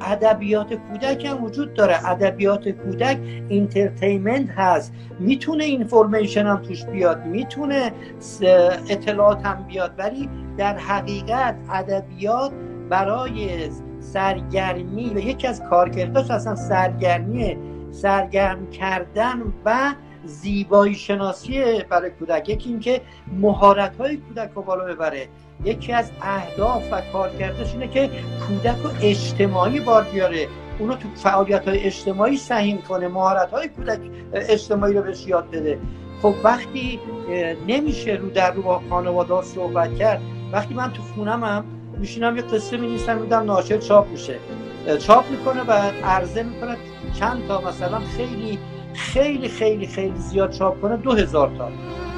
ادبیات کودک هم وجود داره. ادبیات کودک entertainment هست. می‌تونه information هم توش بیاد می‌تونه اطلاعات هم بیاد ولی در حقیقت ادبیات برای سرگرمی و یکی از کارکرداش اصلا سرگرمی سرگرم کردن و زیبایی شناسی برای کودک. یکی اینکه مهارت های کودک رو بالا ببره. یکی از اهداف و کارکردش اینه که کودک رو اجتماعی بار بیاره. اونو تو فعالیت های اجتماعی سهیم کنه مهارت های کودک اجتماعی رو بهش یاد بده. خب وقتی نمیشه رو در رو با خانواده صحبت کرد وقتی من تو خونم هم میشینم یه قصه می نیستم میدم ناشر چاپ میشه. چاپ می‌کنه و عرضه می‌کنه چند تا مثلا خیلی خیلی خیلی خیلی زیاد چاپ کنه دو هزار تا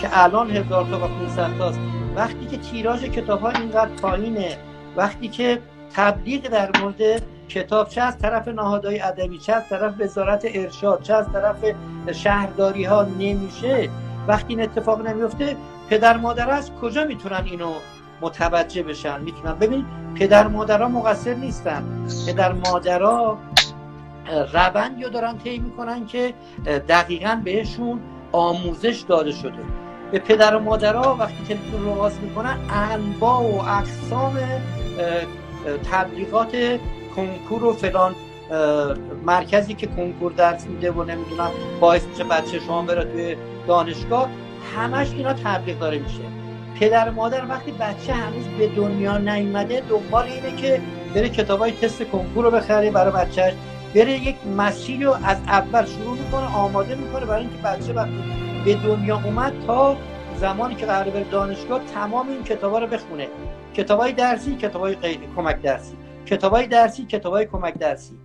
که الان هزار تا و 500 تاست. وقتی که تیراژ کتاب ها اینقدر پایینه وقتی که تبلیغ در مورد کتاب چه از طرف نهادهای ادبی چه از طرف وزارت ارشاد چه از طرف شهرداری ها نمیشه وقتی این اتفاق نمیفته پدر مادر از کجا می‌تونن اینو متوجه بشن؟ می‌تونن ببین پدر مادرها مقصر نیستن. پدر مادرها روندی رو دارن طی می‌کنن که دقیقا بهشون آموزش داده شده. به پدر و مادرها وقتی تلویزیون رو باز می‌کنن انواع و اقسام تبلیغات کنکور و فلان مرکزی که کنکور درس میده و نمی‌دونم باعث میشه بچه شما بره توی دانشگاه همش اینا تبلیغ داره میشه. پدر و مادر وقتی بچه هنوز به دنیا نیومده دنبال اینه که بره کتاب های تست کنکور رو بخره برای بچهش بره یک مسیر رو از اول شروع می‌کنه آماده می‌کنه برای اینکه بچه وقتی به دنیا اومد تا زمانی که قرار بره دانشگاه تمام این کتابا رو بخونه. کتابای درسی کتابای غیر کمک درسی. کتابای درسی کتابای کمک درسی.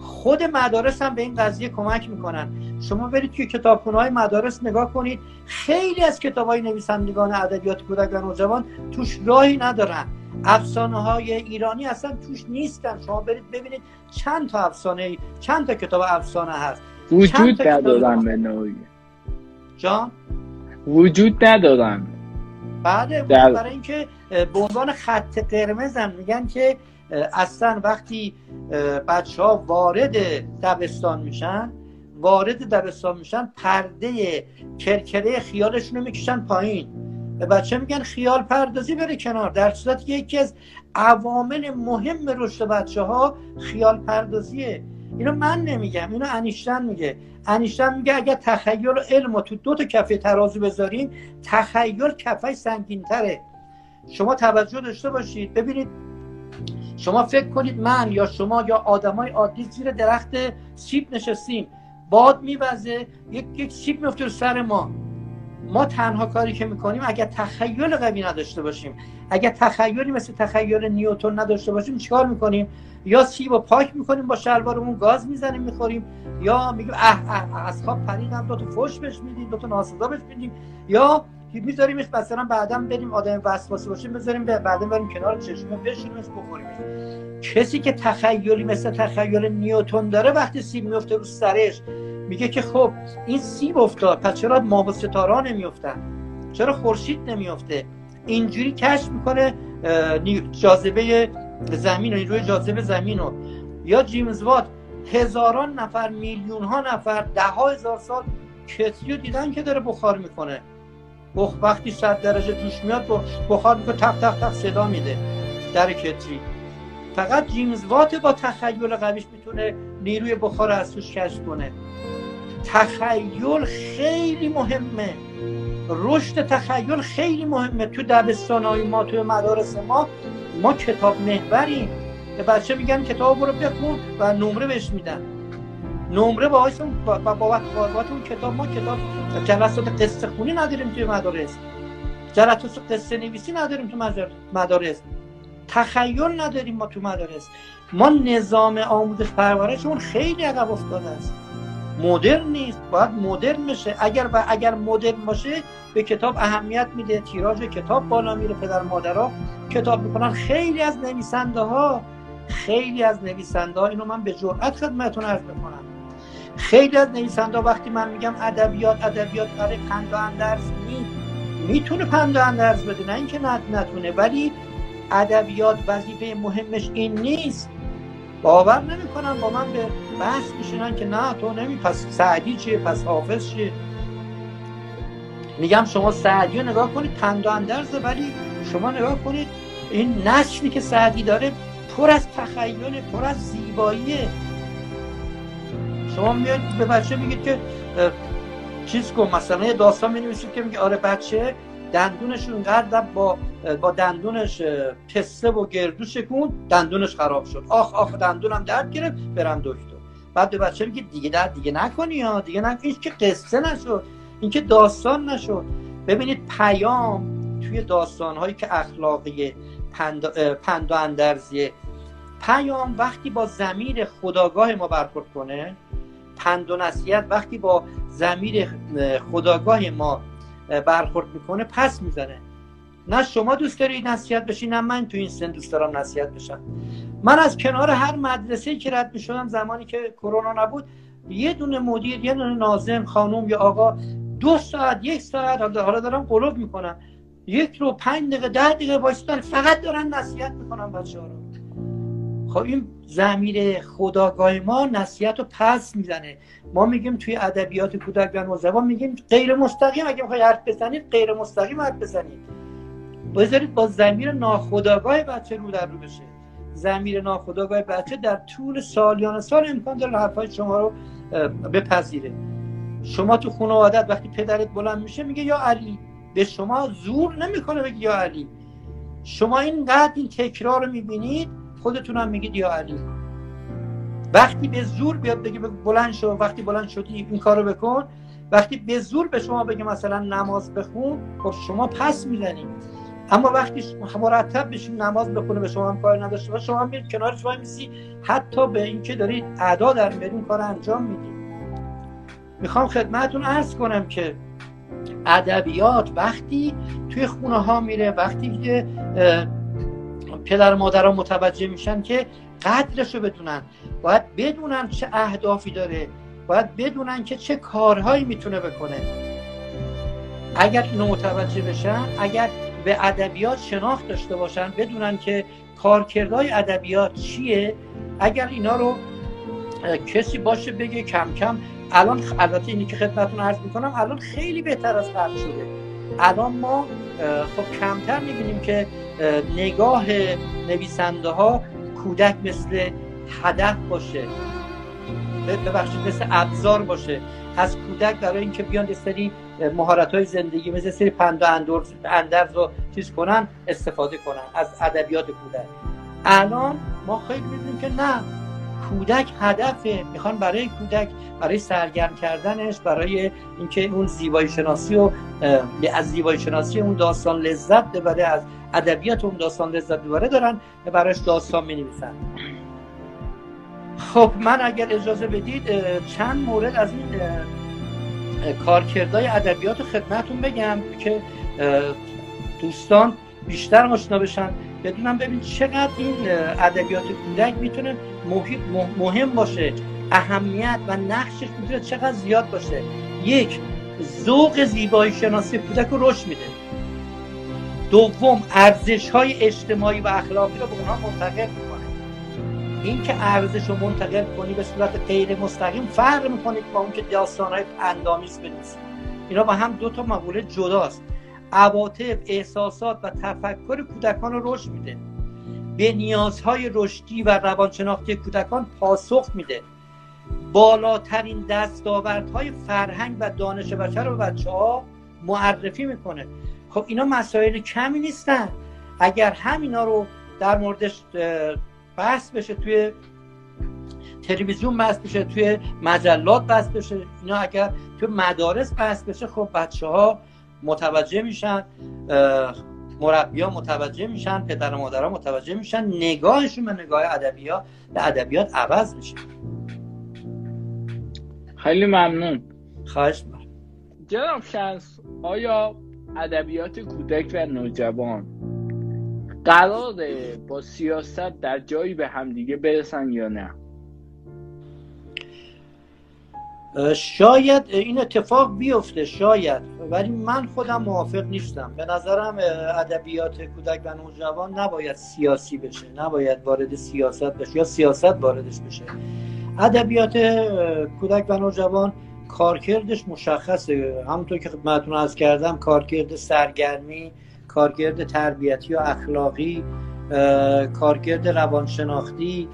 خود مدارس هم به این قضیه کمک می‌کنن. شما برید توی کتابخونه های مدارس نگاه کنید. خیلی از کتاب های نویسندگان ادبیات کودک و نوجوان توش راهی ندارن. افسانه های ایرانی اصلا توش نیستن. شما برید ببینید چند تا افسانه چند تا کتاب افسانه هست. وجود ندارن به نوعی. جان؟ وجود ندارن. بعد برای اینکه به عنوان خط قرمز هم میگن که اصلا وقتی بچه ها وارد دبستان میشن وارد دبستان میشن پرده کرکره خیالشون رو می‌کشن پایین. به بچه میگن خیال پردازی بره کنار. در صورت که یکی از عوامل مهم رشد بچه ها خیال پردازیه. اینو من نمیگم اینو انیشتن میگه. انیشتن میگه اگر تخیل و علم رو تو دو تا کفه ترازو بذاریم تخیل کفه سنگین تره شما توجه داشته باشید. ببینید شما فکر کنید من یا شما یا آدمای عادی زیر درخت سیب نشستیم. باد میوزه یک یک سیب میفته رو سر ما. ما تنها کاری که می‌کنیم اگر تخیل قوی نداشته باشیم. اگر تخیلی مثل تخیل نیوتون نداشته باشیم چیکار می‌کنیم؟ یا سیب و پاک می‌کنیم با شلوارمون گاز می‌زنیم می‌خوریم. یا میگیم اه اه از خواب پریدم دو تا فوش بهش میدیم دو تا ناسزا بهش میدیم. یا میذاریمش مثلا بعدا بریم آدم وسواسه باشیم بذاریم بعدا بریم کنار چشمه بشونیمش بخوریمش کسی که تخیلی مثل تخیل نیوتون داره وقتی سیب میفته رو سرش میگه که خب این سیب افتاد پس چرا ماه و ستاره نمیافتن؟ چرا خورشید نمیافته؟ اینجوری کشف می‌کنه جاذبه زمین و روی جاذبه زمین رو. یا جیمز وات هزاران نفر میلیون ها نفر ده ها هزار سال کتری دیدن که داره بخار می‌کنه. بخ وقتی صد درجه توش میاد بخار می‌کنه تق تق تق صدا میده. در کتری. فقط جیمز وات با تخیل قویش می‌تونه نیروی بخار از توش کشف کنه. تخیل خیلی مهمه. رشد تخیل خیلی مهمه. تو دبستان های ما تو مدارس ما ما کتاب محوریم. به بچه میگن کتاب رو بخون و نمره بهش میدن. نمره با با بابت بابت اون کتاب ما کتاب جلسات قصه خونی نداریم توی مدارس. جلسات قصه نویسی نداریم تو مدارس. تخیل نداریم ما تو مدارس. ما نظام آموزش پرورشمون خیلی عقب افتاده است. مدرن نیست باید مدرن بشه. اگر و اگر مدرن باشه به کتاب اهمیت میده تیراژ کتاب بالا میره پدر مادرها کتاب می‌کنن خیلی از نویسنده ها خیلی از نویسنده ها اینو من به جرئت خدمتتون عرض می‌کنم. خیلی از نویسنده وقتی من میگم ادبیات ادبیات برای پند و اندرز می می‌تونه پند و اندرز بده نه اینکه نتونه ولی ادبیات وظیفه مهمش این نیست. باور نمی‌کنن با من به بحث میشنن که نه تو نمی پس سعدی چیه؟ پس حافظ چیه؟ میگم شما سعدی رو نگاه کنید پند و اندرزه ولی شما نگاه کنید این نسلی که سعدی داره پر از تخیل پر از زیباییه شما میاد به بچه میگید که چیز کن مثلا یه داستان می که میگه آره بچه دندونش اونقدر با با دندونش پسته و گردو شکون دندونش خراب شد. آخ آخ دندونم درد گرفت برم دکتر. بعد به بچه میگه دیگه درد دیگه نکنی یا دیگه نکنی این که قصه نشد این که داستان نشد. ببینید پیام توی داستان هایی که اخلاقی پند, پند و اندرزیه پیام وقتی با زمیر خداگاه ما برخورد کنه پند و نصیحت وقتی با زمیر خداگاه ما برخورد می‌کنه پس می‌زنه. نه شما دوست داری نصیحت بشی نه من تو این سن دوست دارم نصیحت بشم. من از کنار هر مدرسه که رد می‌شدم زمانی که کرونا نبود یه دونه مدیر یه دونه ناظم خانم یا آقا دو ساعت یک ساعت حالا دارم قلوب می‌کنم. یک رو پنج دقیقه ده دقیقه وایستن فقط دارن نصیحت می‌کنن بچه ها رو. خب این زمیر خداگاه ما نصیحت رو پس می‌زنه. ما میگیم توی ادبیات کودک و نوجوان میگیم غیر مستقیم. اگه می‌خوای حرف بزنید غیر مستقیم حرف بزنید بذارید با زمیر ناخداگاه بچه رو در رو بشه. زمیر ناخداگاه بچه در طول سالیان سال امکان داره حرفای شما رو بپذیره. شما تو خانوادت وقتی پدرت بلند میشه میگه یا علی. به شما زور نمی‌کنه بگی یا علی. شما اینقدر این تکرار رو می‌بینید خودتون هم میگید یا علی؟ وقتی به زور بیاد بگه بلند شو وقتی بلند شدی این کارو بکن. وقتی به زور به شما بگه مثلا نماز بخون خب شما پس می‌زنید اما وقتی مرتب بشین نماز بخونه به شما هم کار نداشته باشه شما میرید کنارش وای میسی. حتی به اینکه دارید ادا در میارین کار انجام می‌دید می‌خوام خدمتون ارز کنم که ادبیات وقتی توی خونه ها میره وقتی که پدر و مادرها متوجه میشن که قدرش رو بدونن. باید بدونن چه اهدافی داره. باید بدونن که چه کارهایی می‌تونه بکنه. اگر اینو متوجه بشن اگر به ادبیات شناخت داشته باشن بدونن که کارکردهای ادبیات چیه اگر اینا رو کسی باشه بگه کم کم الان البته اینی که خدمتتون عرض می‌کنم الان خیلی بهتر از قبل شده. الان ما خب کمتر می‌بینیم که نگاه نویسنده ها کودک مثل هدف باشه. ببخشید مثل ابزار باشه. از کودک برای اینکه بیان یه سری مهارت های زندگی مثل سری پند و اندرز رو چیز کنن استفاده کنن از ادبیات کودک. الان ما خیلی می‌بینیم که نه. کودک هدفه. می‌خوان برای کودک برای سرگرم کردنش برای اینکه اون زیبایی شناسی و از زیبایی شناسی اون داستان لذت ببره از ادبیات اون داستان لذت ببره دارن براش داستان می نویسن خب من اگر اجازه بدید چند مورد از این کارکردهای ادبیات خدمتون بگم که دوستان بیشتر آشنا بشن بدونم ببین چقدر این ادبیات کودک می‌تونه مهم باشه اهمیت و نقشش می‌تونه چقدر زیاد باشه. یک ذوق زیبایی شناسی کودک رو رشد میده. دوم ارزش های اجتماعی و اخلاقی رو به اونها منتقل می‌کنه. این که ارزش رو منتقل کنی به صورت غیر مستقیم فرق می‌کنید با اون که داستان های اندامیز بنویسید اینا با هم دو تا مقوله جداست. عواطف احساسات و تفکر کودکان رو رشد میده. به نیازهای رشدی و روانشناختی کودکان پاسخ میده. بالاترین دستاوردهای فرهنگ و دانش بشر رو بچه ها معرفی می‌کنه. خب اینا مسائل کمی نیستن. اگر همینا رو در موردش بحث بشه توی تلویزیون بحث بشه توی مجلات بحث بشه اینا اگر توی مدارس بحث بشه خب بچه ها متوجه میشن مربی ها متوجه میشن پدر و مادر ها متوجه میشن نگاهشون به نگاه ادبیات به ادبیات عوض میشه. خیلی ممنون. خواهش جناب شنس آیا ادبیات کودک و نوجوان. قراره با سیاست در جایی به همدیگه برسن یا نه؟ شاید این اتفاق بیفته شاید. ولی من خودم موافق نیستم. به نظرم ادبیات کودک و نوجوان نباید سیاسی بشه نباید وارد سیاست بشه یا سیاست واردش بشه. ادبیات کودک و نوجوان کارکردش مشخصه. همونطور که خدمتتون از کردم کارکرد سرگرمی کارکرد تربیتی و اخلاقی کارکرد روانشناختی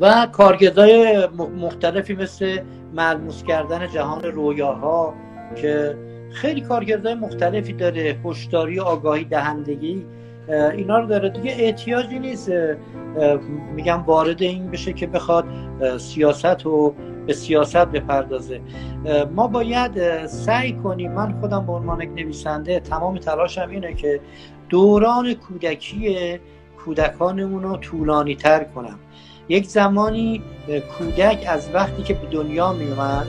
و کارکردهای مختلفی مثل ملموس کردن جهان رویاها که خیلی کارکردهای مختلفی داره. هشداری آگاهی دهندگی اینا رو داره. دیگه احتیاجی نیست میگم وارد این بشه که بخواد سیاست و به سیاست بپردازه. ما باید سعی کنیم من خودم به عنوان یک نویسنده تمام تلاشم اینه که دوران کودکی کودکانمون رو طولانی تر کنم. یک زمانی کودک از وقتی که به دنیا می اومد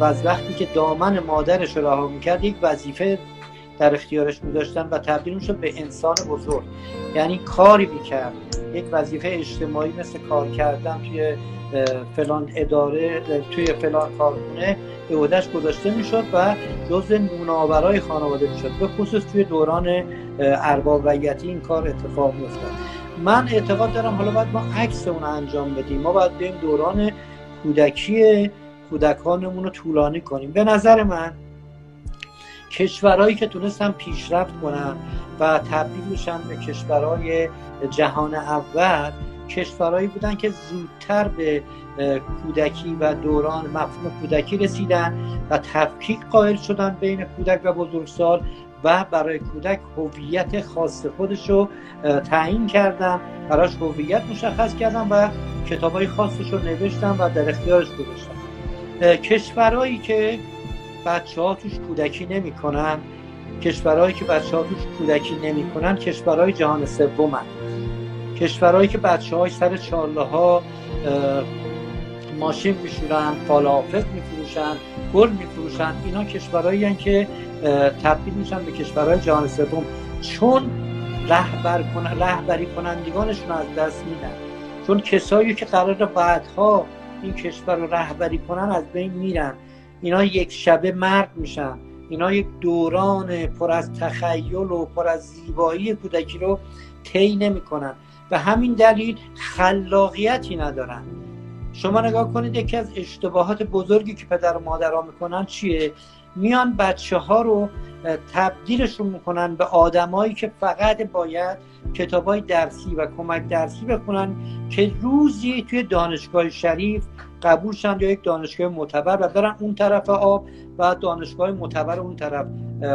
و از وقتی که دامن مادرش رو رها می‌کرد یک وظیفه در اختیارش میداشتن و تبدیل می‌شد به انسان بزرگ. یعنی کاری می‌کرد. یک وظیفه اجتماعی مثل کار کردن توی فلان اداره توی فلان کارخونه به عهدهش گذاشته می‌شد و جز نونآورای خانواده می‌شد. به خصوص توی دوران ارباب رعیتی این کار اتفاق میافتاد. من اعتقاد دارم حالا باید ما عکس اون انجام بدیم. ما باید بریم دوران کودکی کودکانمون رو طولانی کنیم. به نظر من کشورهایی که تونستن پیشرفت کنن و تبدیل میشن به کشورهای جهان اول کشورهایی بودن که زودتر به کودکی و دوران مفهوم کودکی رسیدن و تفکیک قائل شدن بین کودک و بزرگسال و برای کودک هویت خاص خودش رو تعیین کردن براش هویت مشخص کردن و کتاب های خاصش رو نوشتن و در اختیارش گذاشتن. کشورهایی که بچه ها توش کودکی نمی‌کنن کشورهایی که بچه ها توش کودکی نمی‌کنن کشورهای جهان سومن. کشورهایی که بچه های سر چاله ها ماشین میشورن فالافل میفروشن گل میفروشن اینا کشورهایی که تبدیل میشن به کشورهای جهان سوم. چون رهبر رهبری کنندگانشون از دست میدن. چون کسایی که قرار بعدها این کشور رو رهبری کنن از بین میرن. اینا یک شبه مرد میشن. اینا یک دوران پر از تخیل و پر از زیبایی کودکی رو طی نمی‌کنن. به همین دلیل خلاقیتی ندارن. شما نگاه کنید یکی از اشتباهات بزرگی که پدر و مادرها می‌کنن چیه؟ میان بچه ها رو تبدیلشون می‌کنن به آدمایی که فقط باید کتاب های درسی و کمک درسی بخونن که روزی توی دانشگاه شریف قبول شن یا یک دانشگاه معتبر و برن اون طرف آب و دانشگاه معتبر اون طرف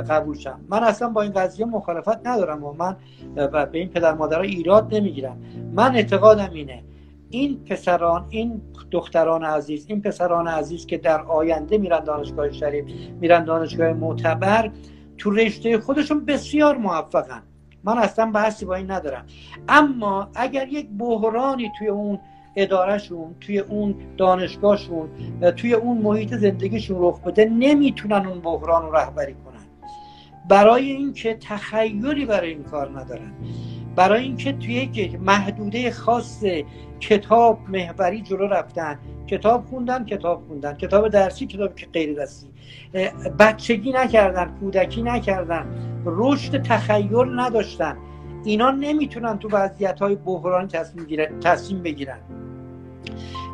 قبول شن. من اصلا با این قضیه مخالفت ندارم و من و به این پدر مادرها ایراد نمی‌گیرم. من اعتقادم اینه این پسران این دختران عزیز این پسران عزیز که در آینده میرن دانشگاه شریف میرن دانشگاه معتبر تو رشته خودشون بسیار موفقن. من اصلا بحثی با این ندارم. اما اگر یک بحرانی توی اون ادارهشون توی اون دانشگاهشون توی اون محیط زندگیشون رخ بده نمی‌تونن اون بحران رو رهبری کنن. برای اینکه تخیلی برای این کار ندارن. برای اینکه توی یک محدوده خاص کتاب محوری جلو رفتن. کتاب خوندن کتاب خوندن. کتاب درسی کتاب که غیر دستی بچگی نکردن کودکی نکردن. رشد تخیل نداشتن. اینا نمی‌تونن تو وضعیت های بحران تصمیم, تصمیم بگیرن.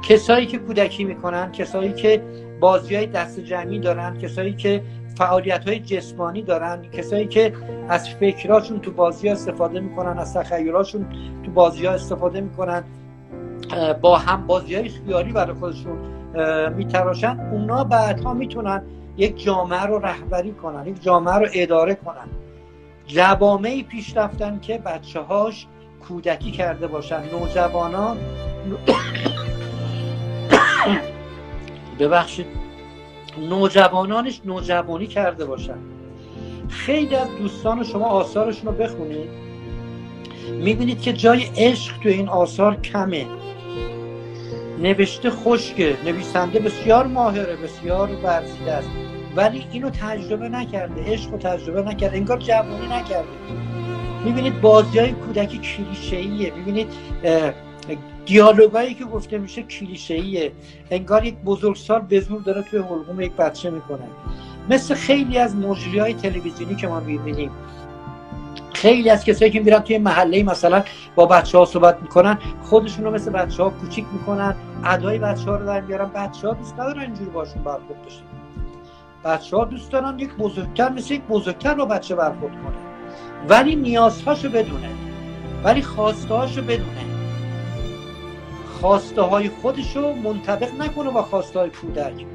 کسایی که کودکی می‌کنن کسایی که بازی های دست جمعی دارن کسایی که فعالیت های جسمانی دارن کسایی که از فکراشون تو بازی ها استفاده می‌کنن از تخیلاشون تو بازی ها استفاده می‌کنن با هم بازی های خیالی برای خودشون میتراشن اونا بعدها می‌تونن یک جامعه رو رهبری کنن یک جامعه رو اداره کنن. جوامعی پیش رفتن که بچه هاش کودکی کرده باشن. نوجوانان ببخشید. نوجوانانش نوجوانی کرده باشن. خیلی از دوستان شما آثارشون رو بخونید. می‌بینید که جای عشق تو این آثار کمه. نوشته خشکه نویسنده بسیار ماهره بسیار ورزیده است. ولی اینو تجربه نکرده عشق رو تجربه نکرده انگار جوانی نکرده. می‌بینید بازی های کودکی کلیشه‌ایه. می‌بینید دیالوگایی که گفته میشه کلیشه‌ایه. انگار یک بزرگسال به زور داره توی حلقوم یک بچه می‌کنه. مثل خیلی از مجری های تلویزیونی که ما می‌بینیم. خیلی از کسایی که میرن توی محله مثلا با بچه ها صحبت می‌کنن خودشون رو مثل بچه ها کوچیک می‌کنن ادای بچه ها رو در میارن. بچه ها دوست ندارن اینجوری باشون برخورد بشه بچه ها دوست دارن یک بزرگتر مثل یک بزرگتر با بچه برخورد کنه. ولی نیازهاشو بدونه. ولی خواسته بدونه. خواسته های خودشو منطبق نکنه با خواسته های کودک.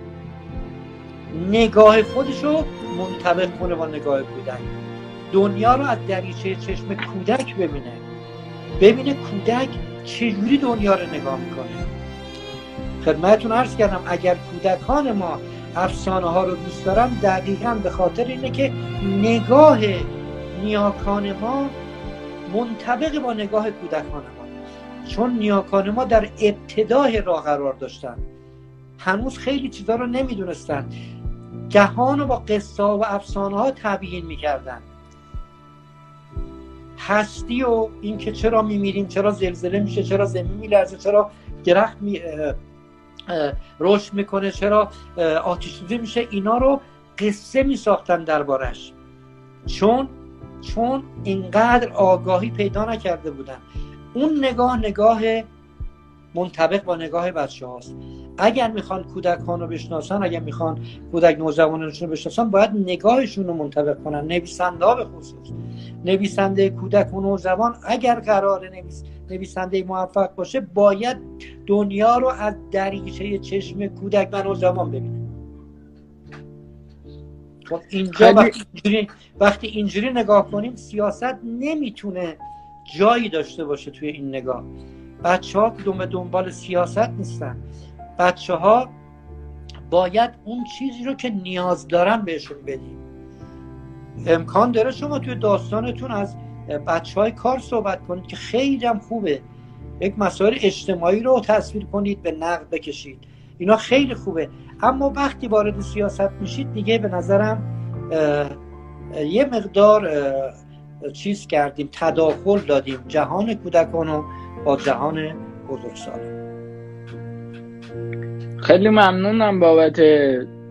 نگاه خودشو منطبق کنه با نگاه کودک. دنیا رو از دریچه چشم کودک ببینه. ببینه کودک چجوری دنیا رو نگاه می‌کنه. خدمتتون عرض کردم اگر کودکان ما افسانه ها رو دوست دارن دقیقا به خاطر اینه که نگاه نیاکان ما منطبق با نگاه کودکان ما. چون نیاکان ما در ابتدای راه قرار داشتن. هنوز خیلی چیزا رو نمی‌دونستن. جهان رو با قصه و افسانه ها تبیین می‌کردن. هستی و اینکه چرا میمیریم چرا زلزله میشه چرا زمین میلرزه چرا درخت می رشد می‌کنه. چرا؟ آتش میشه. اینا رو قصه میساختن دربارش چون چون اینقدر آگاهی پیدا نکرده بودن. اون نگاه نگاه منطبق با نگاه بچه هاست. اگر می‌خوان کودکان رو بشناسن اگر می‌خوان کودک نوجوانانشون رو بشناسن باید نگاهشون رو منطبق کنن. نویسنده ها به خصوص. نویسنده کودک و نوجوان اگر قرار نویس نویسنده موفق باشه باید دنیا رو از دریچه چشم کودک و نوجوان ببینه. خب اینجا وقتی اینجوری, وقتی اینجوری نگاه کنیم سیاست نمی‌تونه جایی داشته باشه توی این نگاه. بچه ها دنبال دنبال سیاست نیستن. بچه ها باید اون چیزی رو که نیاز دارن بهشون بدیم. امکان داره شما توی داستانتون از بچه های کار صحبت کنید که خیلی هم خوبه. یک مسائل اجتماعی رو تصویر کنید به نقد بکشید. اینا خیلی خوبه. اما وقتی وارد سیاست میشید دیگه به نظرم یه مقدار چیز کردیم تداخل دادیم جهان کودکان رو با جهان بزرگسالان خیلی ممنونم بابت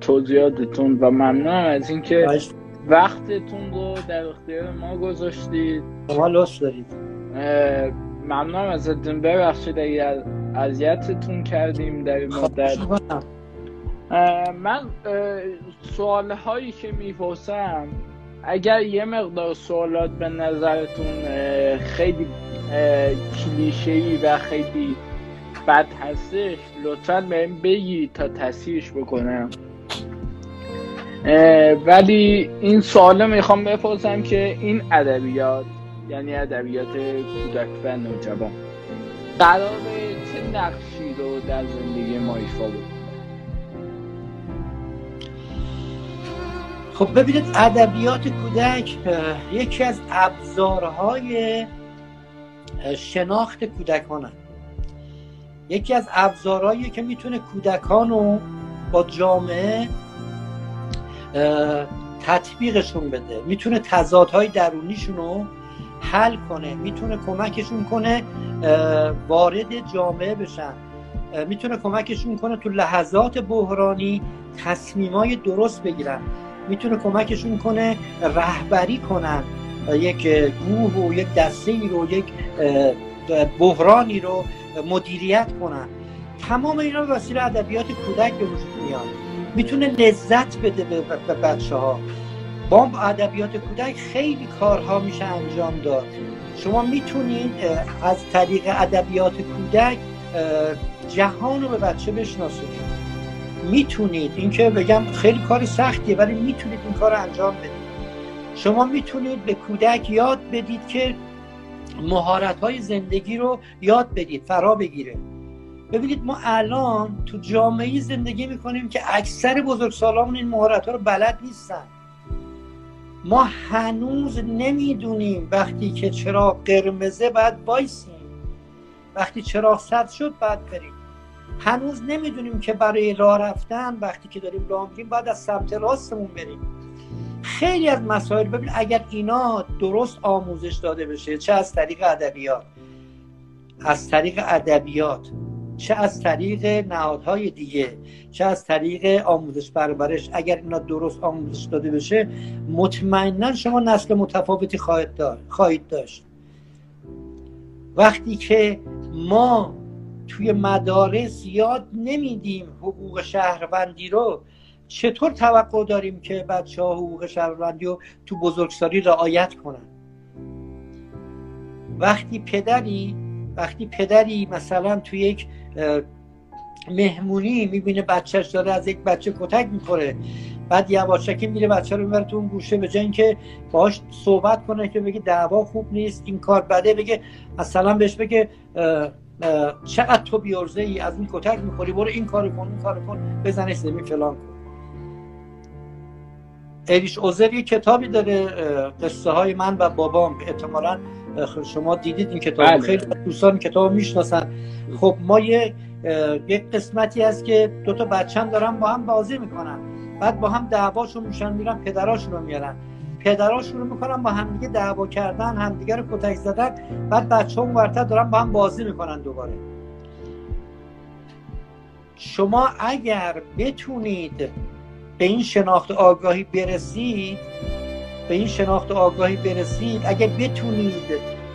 توضیحاتتون و ممنونم از اینکه وقتتون رو در اختیار ما گذاشتید. شما لطف دارید. ممنونم ازتون. ببخشید اگر اذیتتون کردیم در این خب، مدت. من سوال هایی که می‌پرسم اگر یه مقدار سوالات به نظرتون خیلی کلیشه و خیلی بد هستش لطفا بهم بگی تا تصحیحش بکنم. ولی این سوال می‌خوام بپرسم که این ادبیات یعنی ادبیات کودک و نوجوان قرار چه نقشی رو در زندگی ما ایفا بکنه؟ خب ببینید ادبیات کودک یکی از ابزارهای شناخت کودکان یکی از ابزارهایی که می‌تونه کودکان رو با جامعه تطبیقشون بده. می‌تونه تضادهای درونیشون رو حل کنه. می‌تونه کمکشون کنه وارد جامعه بشن. می‌تونه کمکشون کنه تو لحظات بحرانی تصمیمای درست بگیرن. می‌تونه کمکشون کنه رهبری کنن. یک گروه و یک دسته ای رو یک بحرانی رو مدیریت کنن. تمام اینا به وسیله ادبیات کودک به وجود میاد. می‌تونه لذت بده به بچه ها با ادبیات کودک خیلی کارها میشه انجام داد. شما می‌تونید از طریق ادبیات کودک جهان رو به بچه بشناسونید می‌تونید. اینکه بگم خیلی کار سختیه ولی می‌تونید این کار رو انجام بدید. شما می‌تونید به کودک یاد بدید که مهارت های زندگی رو یاد بدید فرا بگیره. ببینید ما الان تو جامعه زندگی می‌کنیم که اکثر بزرگسالامون این مهارت ها رو بلد نیستن. ما هنوز نمی‌دونیم وقتی که چراغ قرمزه باید وایسیم. وقتی چراغ سرد شد باید بریم. هنوز نمی‌دونیم که برای راه رفتن وقتی که داریم راه میریم باید از سمت راستمون بریم. خیلی از مسائل ببین اگر اینا درست آموزش داده بشه چه از طریق ادبیات؟ از طریق ادبیات. چه از طریق نهادهای دیگه؟ چه از طریق آموزش پرورش؟ اگر اینا درست آموزش داده بشه مطمئنا شما نسل متفاوتی خواهید داشت. وقتی که ما توی مدارس یاد نمیدیم حقوق شهروندی رو. چطور توقع داریم که بچه ها حقوق شهروندی رو تو بزرگسالی رعایت کنن؟ وقتی پدری وقتی پدری مثلا توی یک مهمونی می‌بینه بچهش داره از یک بچه کتک می‌خوره بعد یواشکی میره بچه رو می‌بره تو اون گوشه به جای اینکه باهاش صحبت کنه که بگه دعوا خوب نیست این کار بده بگه مثلا بهش بگه چقدر تو بیارزه ای از این کتک می‌خوری برو این کار کن اون کار کن بزنش زمین فلان کن. ایریش اوزر یه کتابی داره قصه های من و بابام. احتمالا شما دیدید این کتاب. بله. خیلی دوستان کتاب می‌شناسن. خب ما یه یک قسمتی هست که دو تا بچه دارن با هم بازی می‌کنن. بعد با هم دعواشون میشن میرن پدراشون رو میارن. پدرها شروع می‌کنن با همدیگه دعوا کردن همدیگه رو کتک زدن بعد بچه ها ورتر دارن با هم بازی می‌کنن دوباره. شما اگر بتونید به این شناخت آگاهی برسید به این شناخت آگاهی برسید اگر بتونید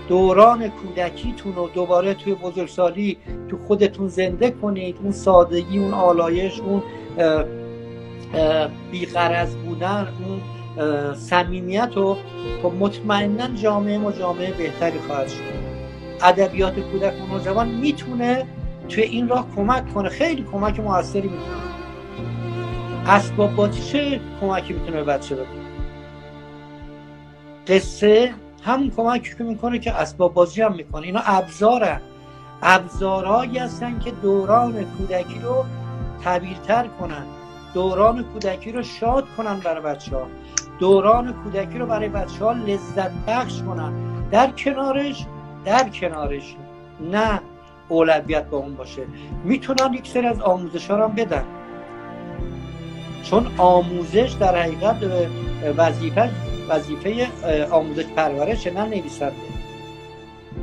دوران کودکیتون رو دوباره توی بزرگسالی تو خودتون زنده کنید اون سادگی اون آلایش اون بیغرض بودن اون صمیمیت خب مطمئنا جامعه ما جامعه بهتری خواهد شد. ادبیات کودک و نوجوان می‌تونه توی این راه کمک کنه. خیلی کمک موثری می‌تونه. اسباب بازی چه کمکی می‌تونه به بچه بده؟ قصه همون کمکی که می‌کنه که اسباب بازی هم می‌کنه. اینا ابزارن ابزارهایی هستن که دوران کودکی رو تبیرتر کنن. دوران کودکی رو شاد کنن برای بچه ها دوران کودکی رو برای بچه ها لذت بخش کنن. در کنارش در کنارش. نه اولویت با اون باشه. می‌تونن یک سری از آموزش ها هم بدن. چون آموزش در حقیقت وظیفه وظیفه آموزش پرورش نه نویسنده.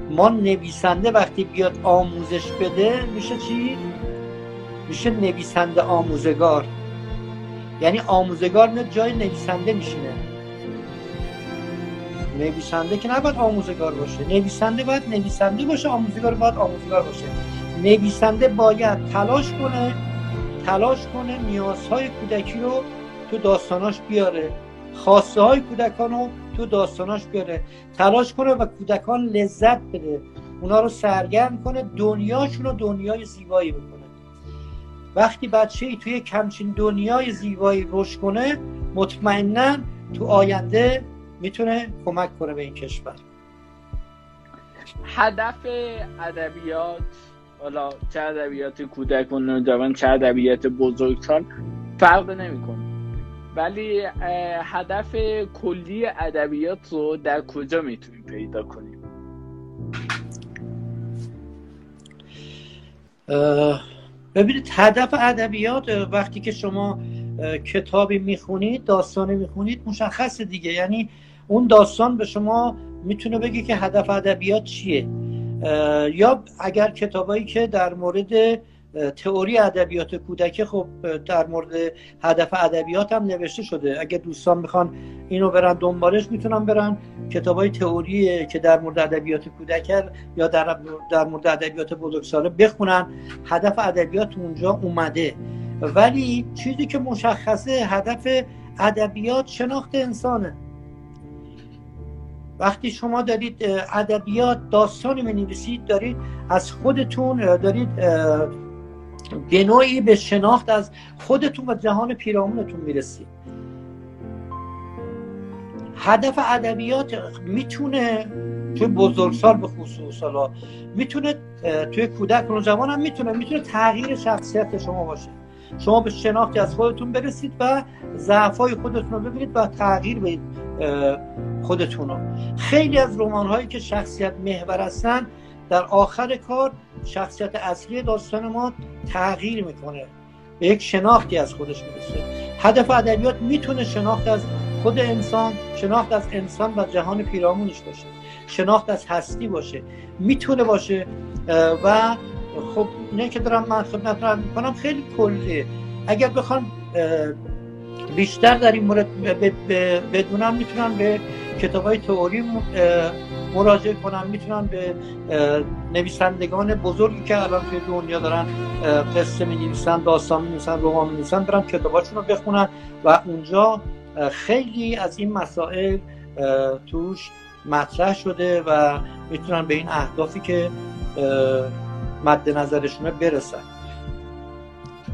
ما نویسنده وقتی بیاد آموزش بده میشه چی؟ میشه نویسنده آموزگار. یعنی آموزگار میاد جای نویسنده میشینه. نویسنده که نباید آموزگار باشه. نویسنده باید نویسنده باشه آموزگار باید آموزگار باشه. نویسنده باید تلاش کنه تلاش کنه نیازهای کودکی رو تو داستاناش بیاره. خواسته های کودکان رو تو داستاناش بیاره. تلاش کنه و کودکان لذت بده. اونا رو سرگرم کنه دنیاشون رو دنیای زیبایی بکنه. وقتی بچه ای توی کمچین دنیای زیبایی رشد کنه مطمئنا تو آینده می‌تونه کمک کنه به این کشور. هدف ادبیات حالا چه ادبیات کودک و نوجوان چه ادبیات بزرگسال فرق نمی‌کنه. ولی هدف کلی ادبیات رو در کجا می‌تونیم پیدا کنیم؟ ببینید هدف ادبیات وقتی که شما کتابی می‌خونید داستانی می‌خونید مشخص دیگه. یعنی اون داستان به شما می‌تونه بگه که هدف ادبیات چیه. یا اگر کتابایی که در مورد تئوری ادبیات کودکی خب در مورد هدف ادبیات هم نوشته شده. اگر دوستان می‌خوان اینو برن دنبالش می‌تونن برن کتاب های تئوری که در مورد ادبیات کودک یا در, در مورد ادبیات بزرگساله بخونن. هدف ادبیات اونجا اومده. ولی چیزی که مشخصه هدف ادبیات شناخت انسانه. وقتی شما دارید ادبیات داستانی می دارید از خودتون دارید به نوعی به شناخت از خودتون و جهان پیرامونتون می‌رسید هدف ادبیات می‌تونه توی بزرگسال به خصوص حالا می‌تونه توی کودک و جوان هم می‌تونه می‌تونه تغییر شخصیت شما باشه. شما به شناختی از خودتون برسید و ضعفای خودتون رو ببینید و تغییر بدید خودتون رو. خیلی از رمان هایی که شخصیت محور هستن در آخر کار شخصیت اصلی داستان ما تغییر می‌کنه. به یک شناختی از خودش می‌رسه. هدف ادبیات می‌تونه شناخت از خود انسان شناخت از انسان و جهان پیرامونش باشه. شناخت از هستی باشه. می‌تونه باشه. و خب نه که دارم من خدمت رو می‌کنم خیلی کلیه. اگر بخوام بیشتر در این مورد بدونم می‌تونم به کتاب های تئوری مراجعه کنن. می‌تونن به نویسندگان بزرگی که الان توی دنیا دارن قصه می نویسن داستان می نویسن رمان می نویسن برن کتاباشون رو بخونن و اونجا خیلی از این مسائل توش مطرح شده و می‌تونن به این اهدافی که مد نظرشونه برسن.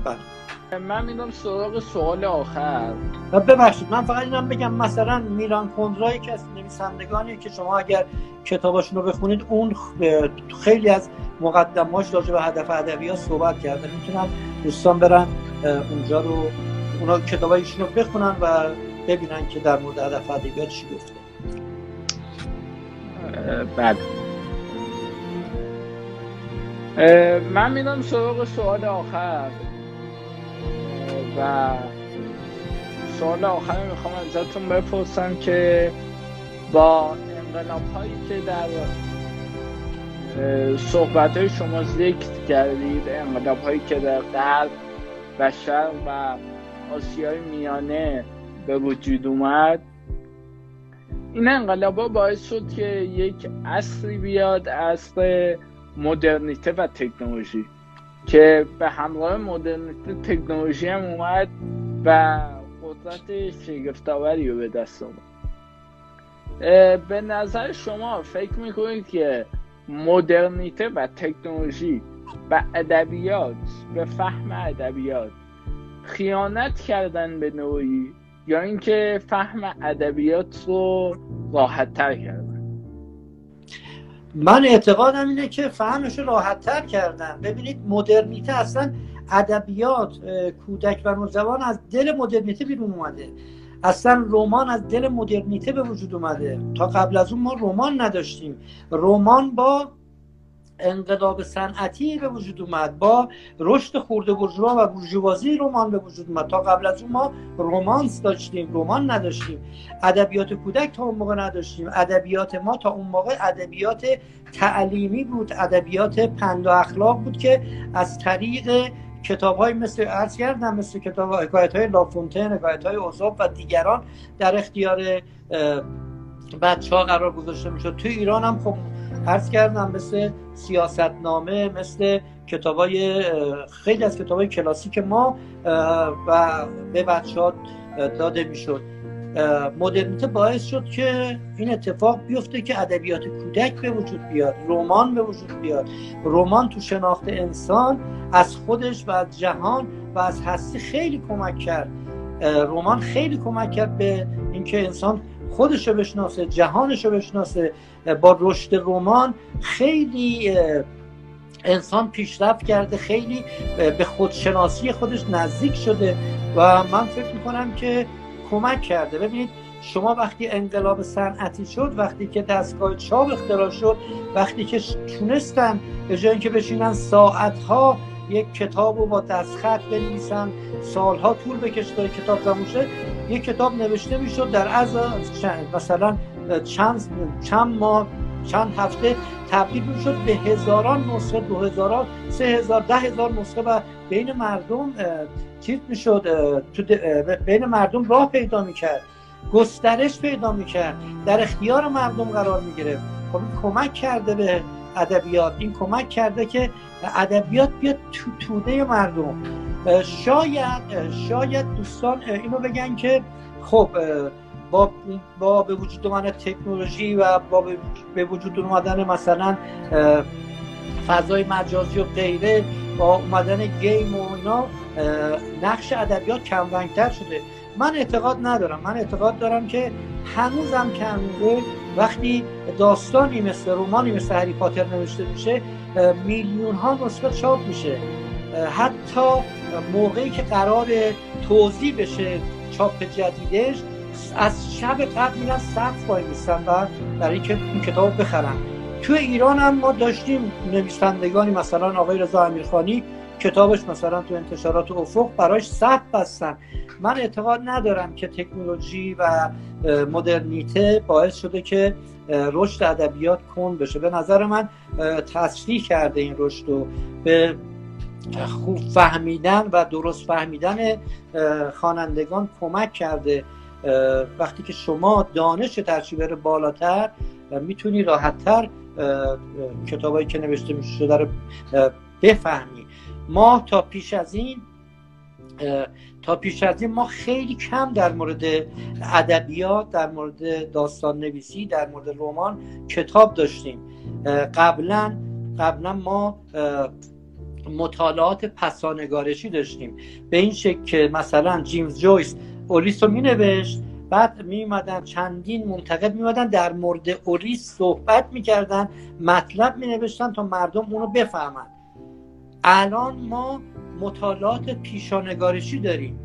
بله. من می‌دونم سراغ سوال آخر. ببخشید من فقط اینم بگم مثلا میلان کندرایی که از نویسندگانی که شما اگر کتاباشون رو بخونید اون خیلی از مقدماش راجع به هدف ادبیات صحبت کرده. می‌تونن دوستان برن اونجا رو اونا کتابایشون رو بخونن و ببینن که در مورد هدف ادبیات چی گفته. بله. من می‌دونم سراغ سوال آخر. و سوال آخر می‌خوام ازتون بپرسم که با انقلاب هایی که در صحبت های شما ذکر کردید انقلاب هایی که در و شرق و آسیای میانه به وجود اومد این انقلاب ها باعث شد که یک اصری بیاد اصر مدرنیته و تکنولوژی. که به همراه مدرنیته تکنولوژی هم اومد و قدرت شگفتآوری رو به دست آورد. به نظر شما فکر می‌کنید که مدرنیته و تکنولوژی و ادبیات به فهم ادبیات خیانت کردن به نوعی یا اینکه فهم ادبیات رو راحت تر کردن؟ من اعتقادم اینه که فهمش رو راحت تر کردن. ببینید مدرنیته اصلا ادبیات کودک و نوجوان از دل مدرنیته بیرون اومده. اصلا رمان از دل مدرنیته به وجود اومده. تا قبل از اون ما رمان نداشتیم. رمان با انقلاب صنعتی به وجود اومد با رشد خورده برجوا و برجوازی رمان به وجود اومد. تا قبل از اون ما رومانس داشتیم رمان نداشتیم. ادبیات کودک تا اون موقع نداشتیم. ادبیات ما تا اون موقع ادبیات تعلیمی بود. ادبیات پند و اخلاق بود که از طریق کتاب های مثل ارز کردم مثل کتاب حکایت های لافونتن حکایت های اوزوب و دیگران در اختیار بچه ها قرار گذاشته می‌شد. تو ایران هم خب عرض کردم مثل سیاست نامه مثل کتاب های خیلی از کتاب های کلاسیک ما و به بچه ها داده می‌شد. مدرنیته باعث شد که این اتفاق بیفته که ادبیات کودک به وجود بیاد رمان به وجود بیاد. رمان تو شناخت انسان از خودش و از جهان و از هستی خیلی کمک کرد. رمان خیلی کمک کرد به اینکه انسان خودش رو بشناسه جهانش رو بشناسه. با رشد رمان خیلی انسان پیشرفت کرده خیلی به خودشناسی خودش نزدیک شده و من فکر می‌کنم که کمک کرده. ببینید شما وقتی انقلاب صنعتی شد وقتی که دستگاه چاپ اختراع شد وقتی که تونستن به جای اینکه بشینن ساعتها یک کتاب رو با دستخط بنویسن سالها طول بکشه تا کتاب تموم یک کتاب نوشته می‌شد در از مثلا چند چند ماه چند هفته تبدیل می‌شد به هزاران نسخه دو هزاران سه هزار ده هزار نسخه و بین مردم چیز می‌شد تو بین مردم راه پیدا می‌کرد گسترش پیدا می‌کرد در اختیار مردم قرار می‌گرفت. خب کمک کرده به ادبیات این کمک کرده که ادبیات بیاد تو توده مردم. شاید شاید دوستان اینو بگن که خب با با به وجود اومدن تکنولوژی و با به وجود اومدن مثلا فضای مجازی و غیره با اومدن گیم و اینا نقش ادبیات کمرنگتر شده. من اعتقاد ندارم. من اعتقاد دارم که هنوزم کمره وقتی داستانی مثل رومانی مثل هری پاتر نوشته میشه میلیون ها نسخه چاپ میشه. حتی موقعی که قرار توضیح بشه چاپ جدیدش از شب قبل میرن سقف وای میستن برای اینکه این کتاب بخرن تو ایران هم ما داشتیم نویسندگانی مثلا آقای رضا امیرخانی کتابش مثلا تو انتشارات افق براش صف بستن. من اعتقاد ندارم که تکنولوژی و مدرنیته باعث شده که رشد ادبیات کن بشه. به نظر من تصریح کرده این رشد رو به خوب فهمیدن و درست فهمیدن خوانندگان کمک کرده وقتی که شما دانش ترچی بره بالاتر می‌تونی راحتتر کتابایی که نوشته میشه رو بفهمی. ما تا پیش از این تا پیش از این ما خیلی کم در مورد ادبیات در مورد داستان نویسی در مورد رمان کتاب داشتیم. قبلا قبلا ما مطالعات پسانگارشی داشتیم. به این شکل که مثلا جیمز جویس اولیس رو می نوشت بعد می چندین منتقد می در مورد اولیس صحبت می‌کردن مطلب می نوشتن تا مردم اونو بفهمن. الان ما مطالعات پیشانگارشی داریم.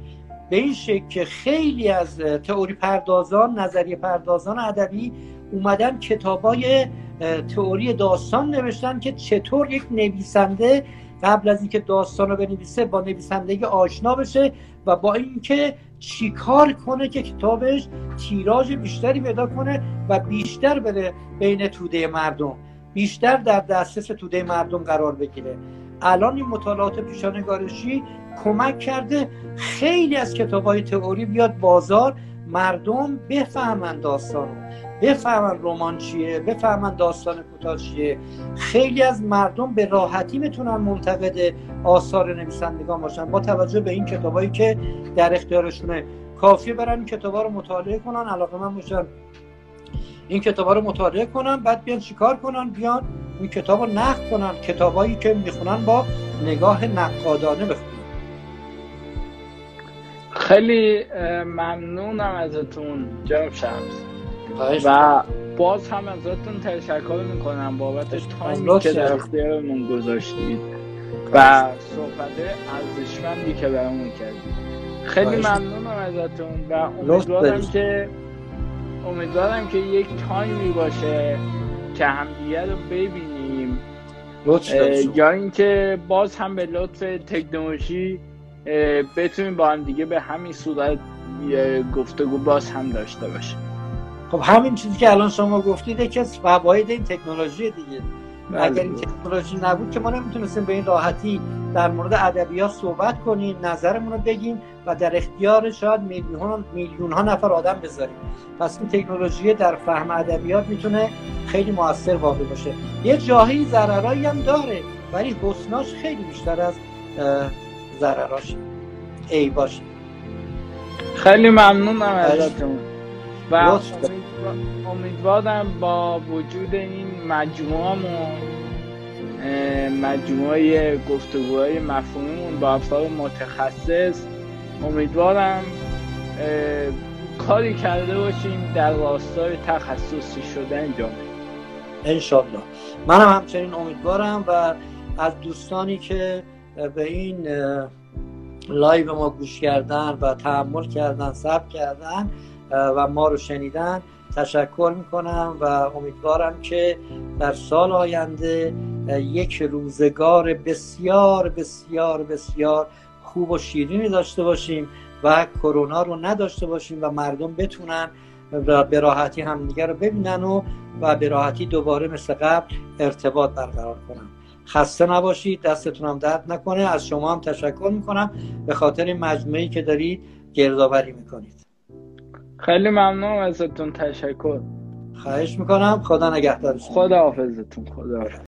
به این شکل که خیلی از تئوری پردازان نظریه پردازان ادبی اومدن کتابای تئوری داستان نوشتن که چطور یک نویسنده قبل از اینکه داستان رو بنویسه با نویسندگی آشنا بشه و با اینکه چیکار کنه که کتابش تیراژ بیشتری پیدا کنه و بیشتر بره بین توده مردم بیشتر در دسترس توده مردم قرار بگیره. الان این مطالعات پیشانگارشی کمک کرده خیلی از کتاب های تئوری بیاد بازار مردم بفهمن داستانو. بفهمن رمان چیه بفهمن داستان کوتاه چیه. خیلی از مردم به راحتی می‌تونن منتقد آثار نویسندگان باشن. با توجه به این کتابایی که در اختیارشونه کافیه برن این کتابا رو مطالعه کنن علاقه من باشن این کتابا رو مطالعه کنن بعد بیان چیکار کنن؟ بیان این کتاب رو نقد کنن کتابایی که می‌خونن با نگاه نقادانه بخونن. خیلی ممنونم ازتون جناب شمس. و باز هم ازتون تشکر می‌کنم بابت تایمی که در اختیارمون گذاشتید و صحبت ارزشمندی که برامون کردید. خیلی ممنونم ازتون و امیدوارم که امیدوارم که یک تایمی باشه که همدیگه رو ببینیم. یا اینکه باز هم به لطف تکنولوژی بتونیم با هم دیگه به همین صورت گفتگو باز هم داشته باشیم. خب همین چیزی که الان شما گفتید که از فواید این تکنولوژی دیگه. بله. اگر این تکنولوژی نبود که ما نمی‌تونستیم به این راحتی در مورد ادبیات صحبت کنیم نظرمون رو بگیم و در اختیار شاید میلیون میلیون ها نفر آدم بذاریم. پس این تکنولوژی در فهم ادبیات می‌تونه خیلی موثر واقع باشه. یه جاهی ضررایی هم داره ولی حسناش خیلی بیشتر از ضرراش. ای باشه خیلی ممنونم ازتون. و امیدوارم با وجود این مجموعمون مجموعه گفتگوهای مفهومیمون با افراد متخصص امیدوارم کاری کرده باشیم در راستای تخصصی شدن جامعه انشالله من هم همچنین امیدوارم و از دوستانی که به این لایو ما گوش کردن و تحمل کردن سب کردن و ما رو شنیدن. تشکر می‌کنم و امیدوارم که در سال آینده یک روزگار بسیار بسیار بسیار خوب و شیرینی داشته باشیم و کرونا رو نداشته باشیم و مردم بتونن به راحتی همدیگه رو ببینن و و به راحتی دوباره مثل قبل ارتباط برقرار کنن. خسته نباشید دستتون هم درد نکنه. از شما هم تشکر می‌کنم. به خاطر این مجموعی که دارید گردآوری می‌کنید. خیلی ممنونم ازتون تشکر. خواهش می‌کنم. خدا نگهدارتون. خدا حافظتون خدا